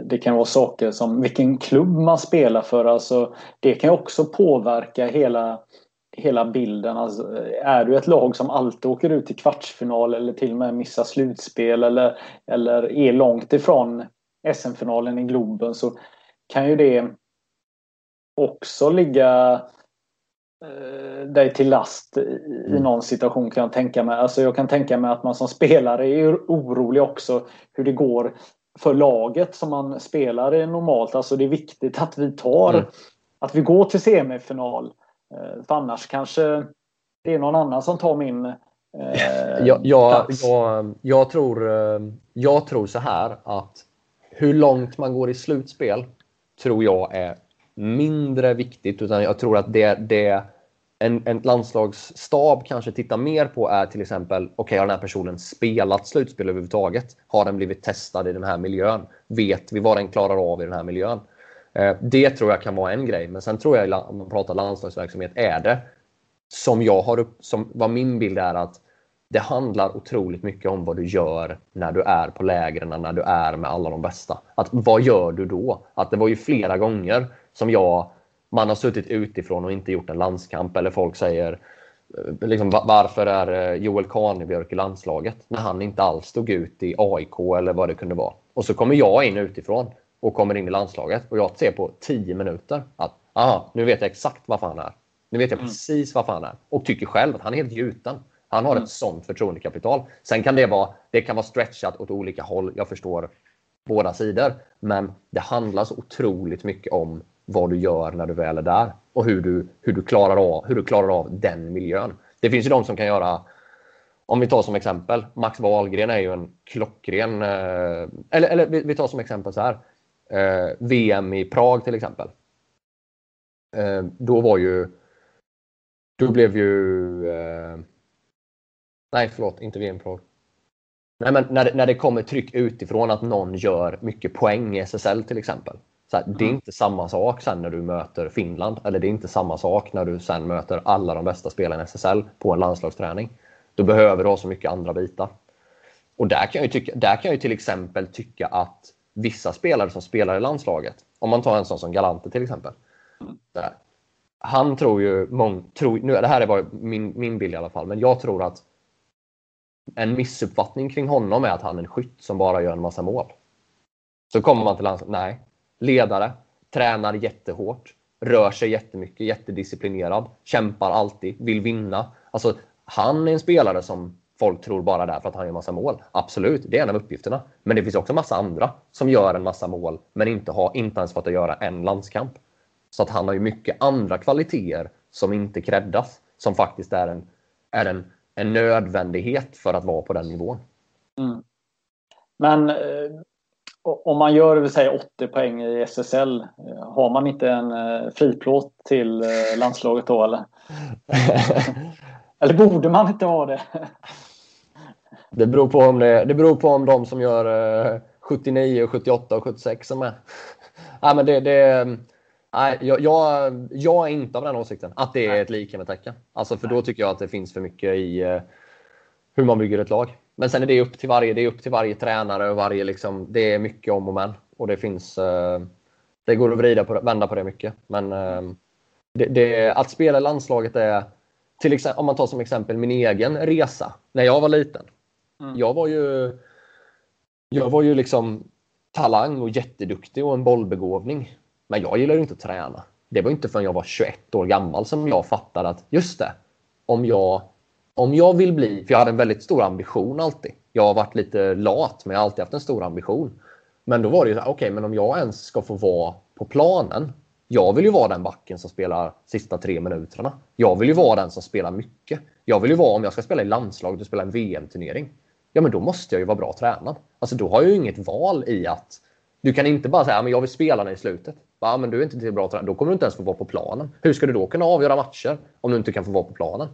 det kan vara saker som vilken klubb man spelar för. Alltså, det kan också påverka hela hela bilden. Alltså, är du ett lag som alltid åker ut i kvartsfinal eller till och med missar slutspel eller, eller är långt ifrån SM-finalen i Globen så kan ju det också ligga eh, dig till last i, mm. någon situation kan jag tänka mig. Alltså jag kan tänka mig att man som spelare är orolig också hur det går för laget som man spelar i normalt. Alltså det är viktigt att vi tar mm. att vi går till semifinal. Eh, för annars kanske det är någon annan som tar min eh, jag, jag, jag, jag, tror, eh, jag tror så här att hur långt man går i slutspel tror jag är mindre viktigt. Utan jag tror att det, det en, en landslagsstab kanske tittar mer på är till exempel, okej okay, har den här personen spelat slutspel överhuvudtaget? Har den blivit testad i den här miljön? Vet vi vad den klarar av i den här miljön? Eh, det tror jag kan vara en grej. Men sen tror jag, om man pratar landslagsverksamhet, är det som jag har upp, som vad min bild är att det handlar otroligt mycket om vad du gör när du är på lägren, när du är med alla de bästa. Att vad gör du då? Att det var ju flera gånger som jag, man har suttit utifrån och inte gjort en landskamp eller folk säger eh, liksom, varför är eh, Joel Kanebjörk i landslaget när han inte alls stod ut i AIK eller vad det kunde vara. Och så kommer jag in utifrån och kommer in i landslaget och jag ser på 10 minuter att aha, nu vet jag exakt vad han är. Nu vet jag mm. precis vad han är och tycker själv att han är helt gjuten. Han har mm. ett sånt förtroendekapital. Sen kan det vara, det kan vara stretchat åt olika håll. Jag förstår båda sidor. Men det handlar så otroligt mycket om vad du gör när du väl är där och hur du, hur du, klarar, av, hur du klarar av den miljön. Det finns ju de som kan göra om vi tar som exempel, Max Wahlgren är ju en klockren... Eh, eller, eller vi tar som exempel så här VM i Prag till exempel. Eh, då var ju... Då blev ju... Eh, nej, förlåt, inte VM i Prag. Nej, men när, det, när det kommer tryck utifrån att någon gör mycket poäng i SSL till exempel. Så här, mm. Det är mm. inte samma sak sen när du möter Finland. Eller det är inte samma sak när du sen möter alla de bästa spelarna i SSL på en landslagsträning. Då behöver du ha så mycket andra bitar. Och där kan jag, tycka, där kan jag till exempel tycka att vissa spelare som spelar i landslaget. Om man tar en sån som Galante till exempel. Där. Han tror ju, mång, tror, nu, det här är bara min, min bild i alla fall, men jag tror att en missuppfattning kring honom är att han är en skytt som bara gör en massa mål. Så kommer man till landslaget, nej. Ledare, tränar jättehårt, rör sig jättemycket, jättedisciplinerad, kämpar alltid, vill vinna. Alltså, han är en spelare som folk tror bara därför att han gör massa mål. Absolut, det är en av uppgifterna. Men det finns också massa andra som gör en massa mål men inte har inte ens fått att göra en landskamp. Så att han har ju mycket andra kvaliteter som inte kreddas. Som faktiskt är en, är en, en nödvändighet för att vara på den nivån. Mm. Men eh, om man gör vill säga, 80 poäng i SSL, eh, har man inte en eh, friplåt till eh, landslaget då eller? eller borde man inte ha det? Det beror på om, det, det beror på om de som gör 79, 78 och 76 är med. ja, men det, det, Nej, jag, jag, jag, är inte av den åsikten att det är ett likhetecken. Alltså för då tycker jag att det finns för mycket i uh, hur man bygger ett lag. Men sen är det upp till varje, det är upp till varje tränare och varje liksom, det är mycket om och men. Och det finns, uh, det går att vrida på, vända på det mycket. Men det, det, att spela i landslaget är, till exempel, om man tar som exempel min egen resa när jag var liten. Mm. Jag var ju, jag var ju liksom talang och jätteduktig och en bollbegåvning. Men jag gillar inte att träna. Det var inte förrän jag var 21 år gammal som jag fattade att just det, om jag, om jag vill bli, för jag hade en väldigt stor ambition alltid. Jag har varit lite lat, men jag har alltid haft en stor ambition. Men då var det ju okej, okay, men om jag ens ska få vara på planen. Jag vill ju vara den backen som spelar sista tre minuterna. Jag vill ju vara den som spelar mycket. Jag vill ju vara, om jag ska spela i landslaget och spela en VM-turnering. Ja, men då måste jag ju vara bra tränad. Alltså då har jag ju inget val i att du kan inte bara säga men jag vill spela i slutet. Ja, men du är inte till bra tränad. Då kommer du inte ens få vara på planen. Hur ska du då kunna avgöra matcher om du inte kan få vara på planen?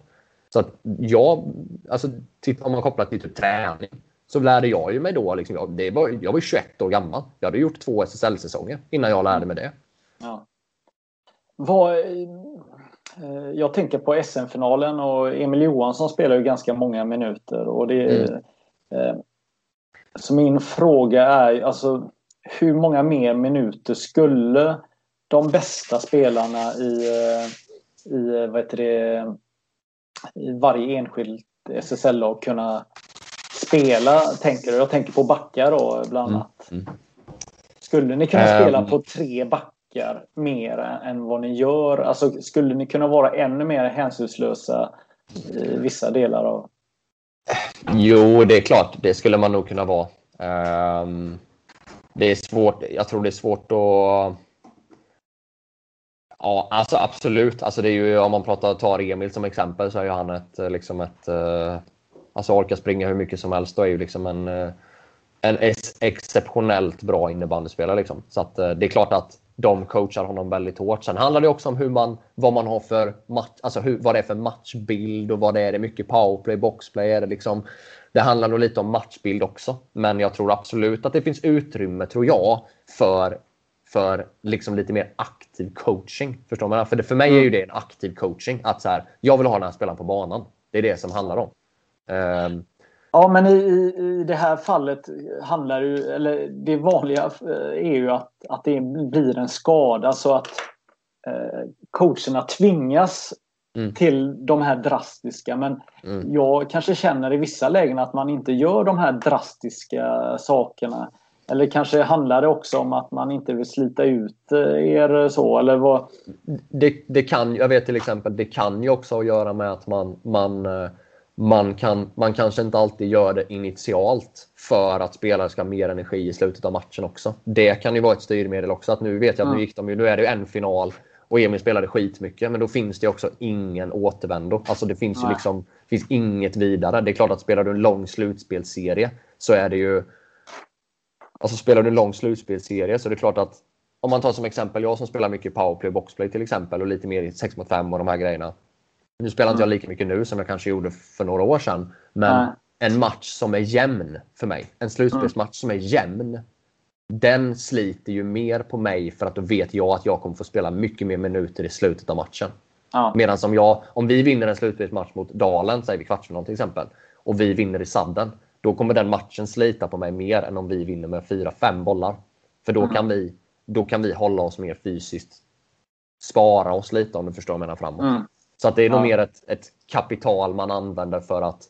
Så att jag, alltså, titta om man kopplar till typ träning så lärde jag ju mig då. Liksom, jag, det var, jag var 21 år gammal. Jag hade gjort två SSL-säsonger innan jag lärde mig det. Ja. Vad, eh, jag tänker på SM-finalen och Emil Johansson spelar ju ganska många minuter. Och det, mm. eh, så min fråga är alltså hur många mer minuter skulle de bästa spelarna i, eh, i, vad heter det, i varje enskilt SSL-lag kunna spela? Tänker du? Jag tänker på backar då bland mm, annat. Mm. Mm. Skulle ni kunna spela um, på tre backar mer än vad ni gör? Alltså, skulle ni kunna vara ännu mer hänsynslösa i vissa delar av... Jo, det är klart. Det skulle man nog kunna vara. Um, det är svårt. Jag tror det är svårt att... Ja, alltså absolut. Alltså det är ju, om man pratar, tar Emil som exempel så är ju han ett, eh, liksom ett... Eh, alltså orkar springa hur mycket som helst och är ju liksom en, eh, en exceptionellt bra innebandyspelare. Liksom. Så att eh, det är klart att de coachar honom väldigt hårt. Sen handlar det också om hur man, vad man har för match, alltså hur, vad det är för matchbild och vad det är. Det är mycket powerplay, boxplay. Är det liksom det handlar nog lite om matchbild också. Men jag tror absolut att det finns utrymme, tror jag, för, för liksom lite mer aktiv coaching. Förstår man? För, det, för mig är ju mm. det en aktiv coaching. Att så här, jag vill ha den här spelaren på banan. Det är det som handlar om. Um, Ja, men i, i det här fallet handlar ju, eller det vanliga eh, är ju att, att det blir en skada så att eh, coacherna tvingas mm. till de här drastiska. Men mm. jag kanske känner i vissa lägen att man inte gör de här drastiska sakerna. Eller kanske handlar det också om att man inte vill slita ut eh, er så eller vad? Det, det kan, jag vet till exempel, det kan ju också att göra med att man, man, eh, man, kan, man kanske inte alltid gör det initialt för att spelare ska ha mer energi i slutet av matchen också. Det kan ju vara ett styrmedel också. Att nu vet jag att nu gick de ju, nu är det ju en final och Emil spelade skitmycket, men då finns det också ingen återvändo. Alltså det finns ju liksom, finns inget vidare. Det är klart att spelar du en lång slutspelsserie så är det ju... Alltså spelar du en lång slutspelsserie så är det klart att om man tar som exempel jag som spelar mycket powerplay och boxplay till exempel och lite mer 6 mot 5 och de här grejerna. Nu spelar inte jag mm. lika mycket nu som jag kanske gjorde för några år sedan. Men Nej. en match som är jämn för mig. En slutspelsmatch som är jämn den sliter ju mer på mig för att då vet jag att jag kommer få spela mycket mer minuter i slutet av matchen. Ja. Medan om, jag, om vi vinner en slutspelsmatch mot Dalen, säger vi kvartsfinal till exempel, och vi vinner i sadden, då kommer den matchen slita på mig mer än om vi vinner med 4-5 bollar. För då, mm. kan vi, då kan vi hålla oss mer fysiskt, spara oss lite om du förstår vad jag menar framåt. Mm. Så att det är ja. nog mer ett, ett kapital man använder för att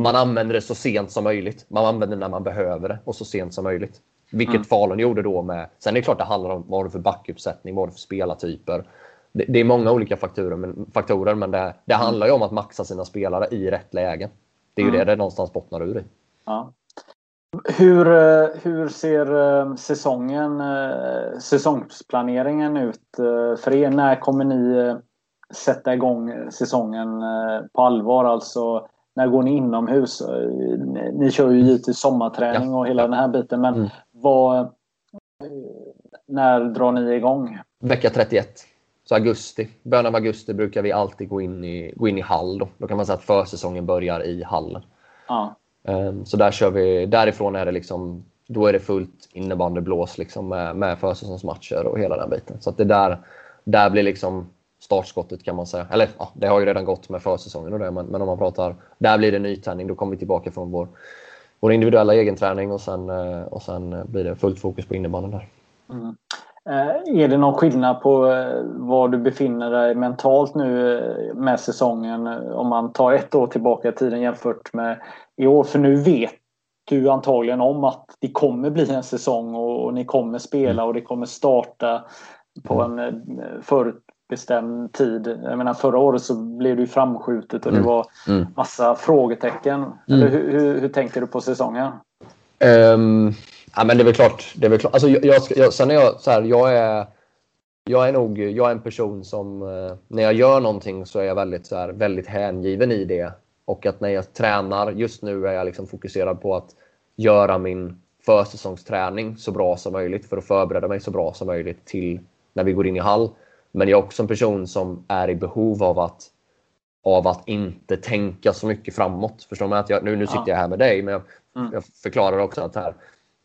man använder det så sent som möjligt. Man använder det när man behöver det och så sent som möjligt. Vilket mm. Falun gjorde då med... Sen är det klart det handlar om vad det för backuppsättning, vad det för spelartyper. Det, det, är många olika faktorer, men, faktorer, men det, det mm. handlar ju om att maxa sina spelare i rätt läge. Det är ju mm. det det någonstans bottnar ur i. Ja. Hur, eh, hur ser eh, säsongen, eh, säsongsplaneringen ut för er? När kommer ni sätta igång säsongen på allvar? Alltså när går ni inomhus? Ni kör ju givetvis sommarträning och hela den här biten. Men mm. vad, när drar ni igång? Vecka 31. Så augusti. Början av augusti brukar vi alltid gå in i, gå in i hall. Då. då kan man säga att försäsongen börjar i hallen. Ja. Ehm, så där kör vi, därifrån är det liksom då är det fullt innebandyblås liksom med, med försäsongsmatcher och hela den biten. Så att det där, där blir liksom startskottet kan man säga. Eller ja, det har ju redan gått med försäsongen och det, men, men om man pratar, där blir det nytändning. Då kommer vi tillbaka från vår, vår individuella egenträning och sen, eh, och sen blir det fullt fokus på innebandyn där. Mm. Eh, är det någon skillnad på eh, var du befinner dig mentalt nu med säsongen om man tar ett år tillbaka i tiden jämfört med i år? För nu vet du antagligen om att det kommer bli en säsong och ni kommer spela mm. och det kommer starta på mm. en förut bestämd tid. Jag menar förra året så blev det ju framskjutet och mm. det var mm. massa frågetecken. Mm. Eller hur, hur, hur tänkte du på säsongen? Um, ja, men det är väl klart. Det är väl klart. Alltså, jag, jag, jag, sen är jag så här, jag är jag är nog jag är en person som eh, när jag gör någonting så är jag väldigt, så här, väldigt hängiven i det. Och att när jag tränar, just nu är jag liksom fokuserad på att göra min försäsongsträning så bra som möjligt för att förbereda mig så bra som möjligt till när vi går in i hall. Men jag är också en person som är i behov av att, av att inte tänka så mycket framåt. Förstår man? Att jag, nu, nu sitter jag här med dig, men jag, mm. jag förklarar också att här,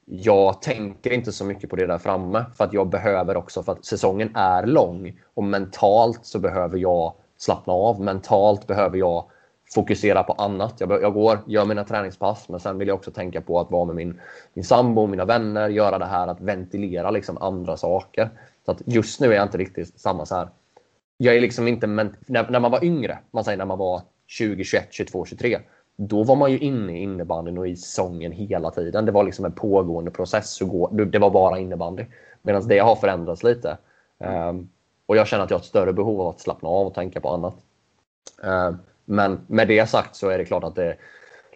jag tänker inte så mycket på det där framme för att jag behöver också, för att säsongen är lång och mentalt så behöver jag slappna av. Mentalt behöver jag fokusera på annat. Jag, jag går, gör mina träningspass, men sen vill jag också tänka på att vara med min, min sambo, mina vänner, göra det här att ventilera liksom andra saker. Så att just nu är jag inte riktigt samma så här. Jag är liksom inte, men när, när man var yngre, man säger när man var 20, 21, 22, 23. Då var man ju inne i innebandyn och i säsongen hela tiden. Det var liksom en pågående process. Det var bara innebandy. Medan det har förändrats lite. Um, och jag känner att jag har ett större behov av att slappna av och tänka på annat. Um, men med det sagt så är det klart att det,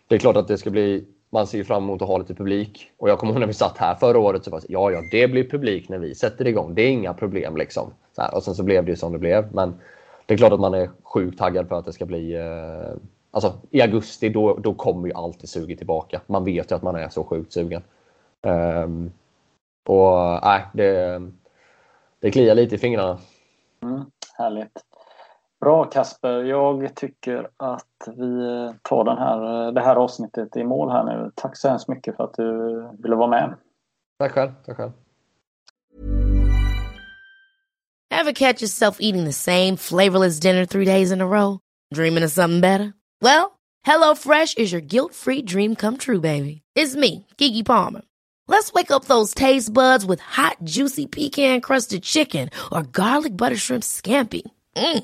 det är klart att det ska bli man ser fram emot att ha lite publik. Och jag kommer ihåg när vi satt här förra året så var det ja, ja, det blir publik när vi sätter igång. Det är inga problem liksom. Här, och sen så blev det ju som det blev. Men det är klart att man är sjukt taggad på att det ska bli eh, Alltså i augusti då, då kommer ju alltid suget tillbaka. Man vet ju att man är så sjukt sugen. Um, och nej, det, det kliar lite i fingrarna. Mm, härligt. Bra Kasper, jag tycker att vi tar den här, det här avsnittet i mål här nu. Tack så hemskt mycket för att du ville vara med. Tack själv. Tack själv. Have catch yourself eating the same flavorless dinner three days in a row? Dreaming of something better? Well, hello fresh is your guilt free dream come true baby. It's me, Gigi Palmer. Let's wake up those taste buds with hot juicy pecan crusted chicken or garlic butter shrimp scampi. Mm.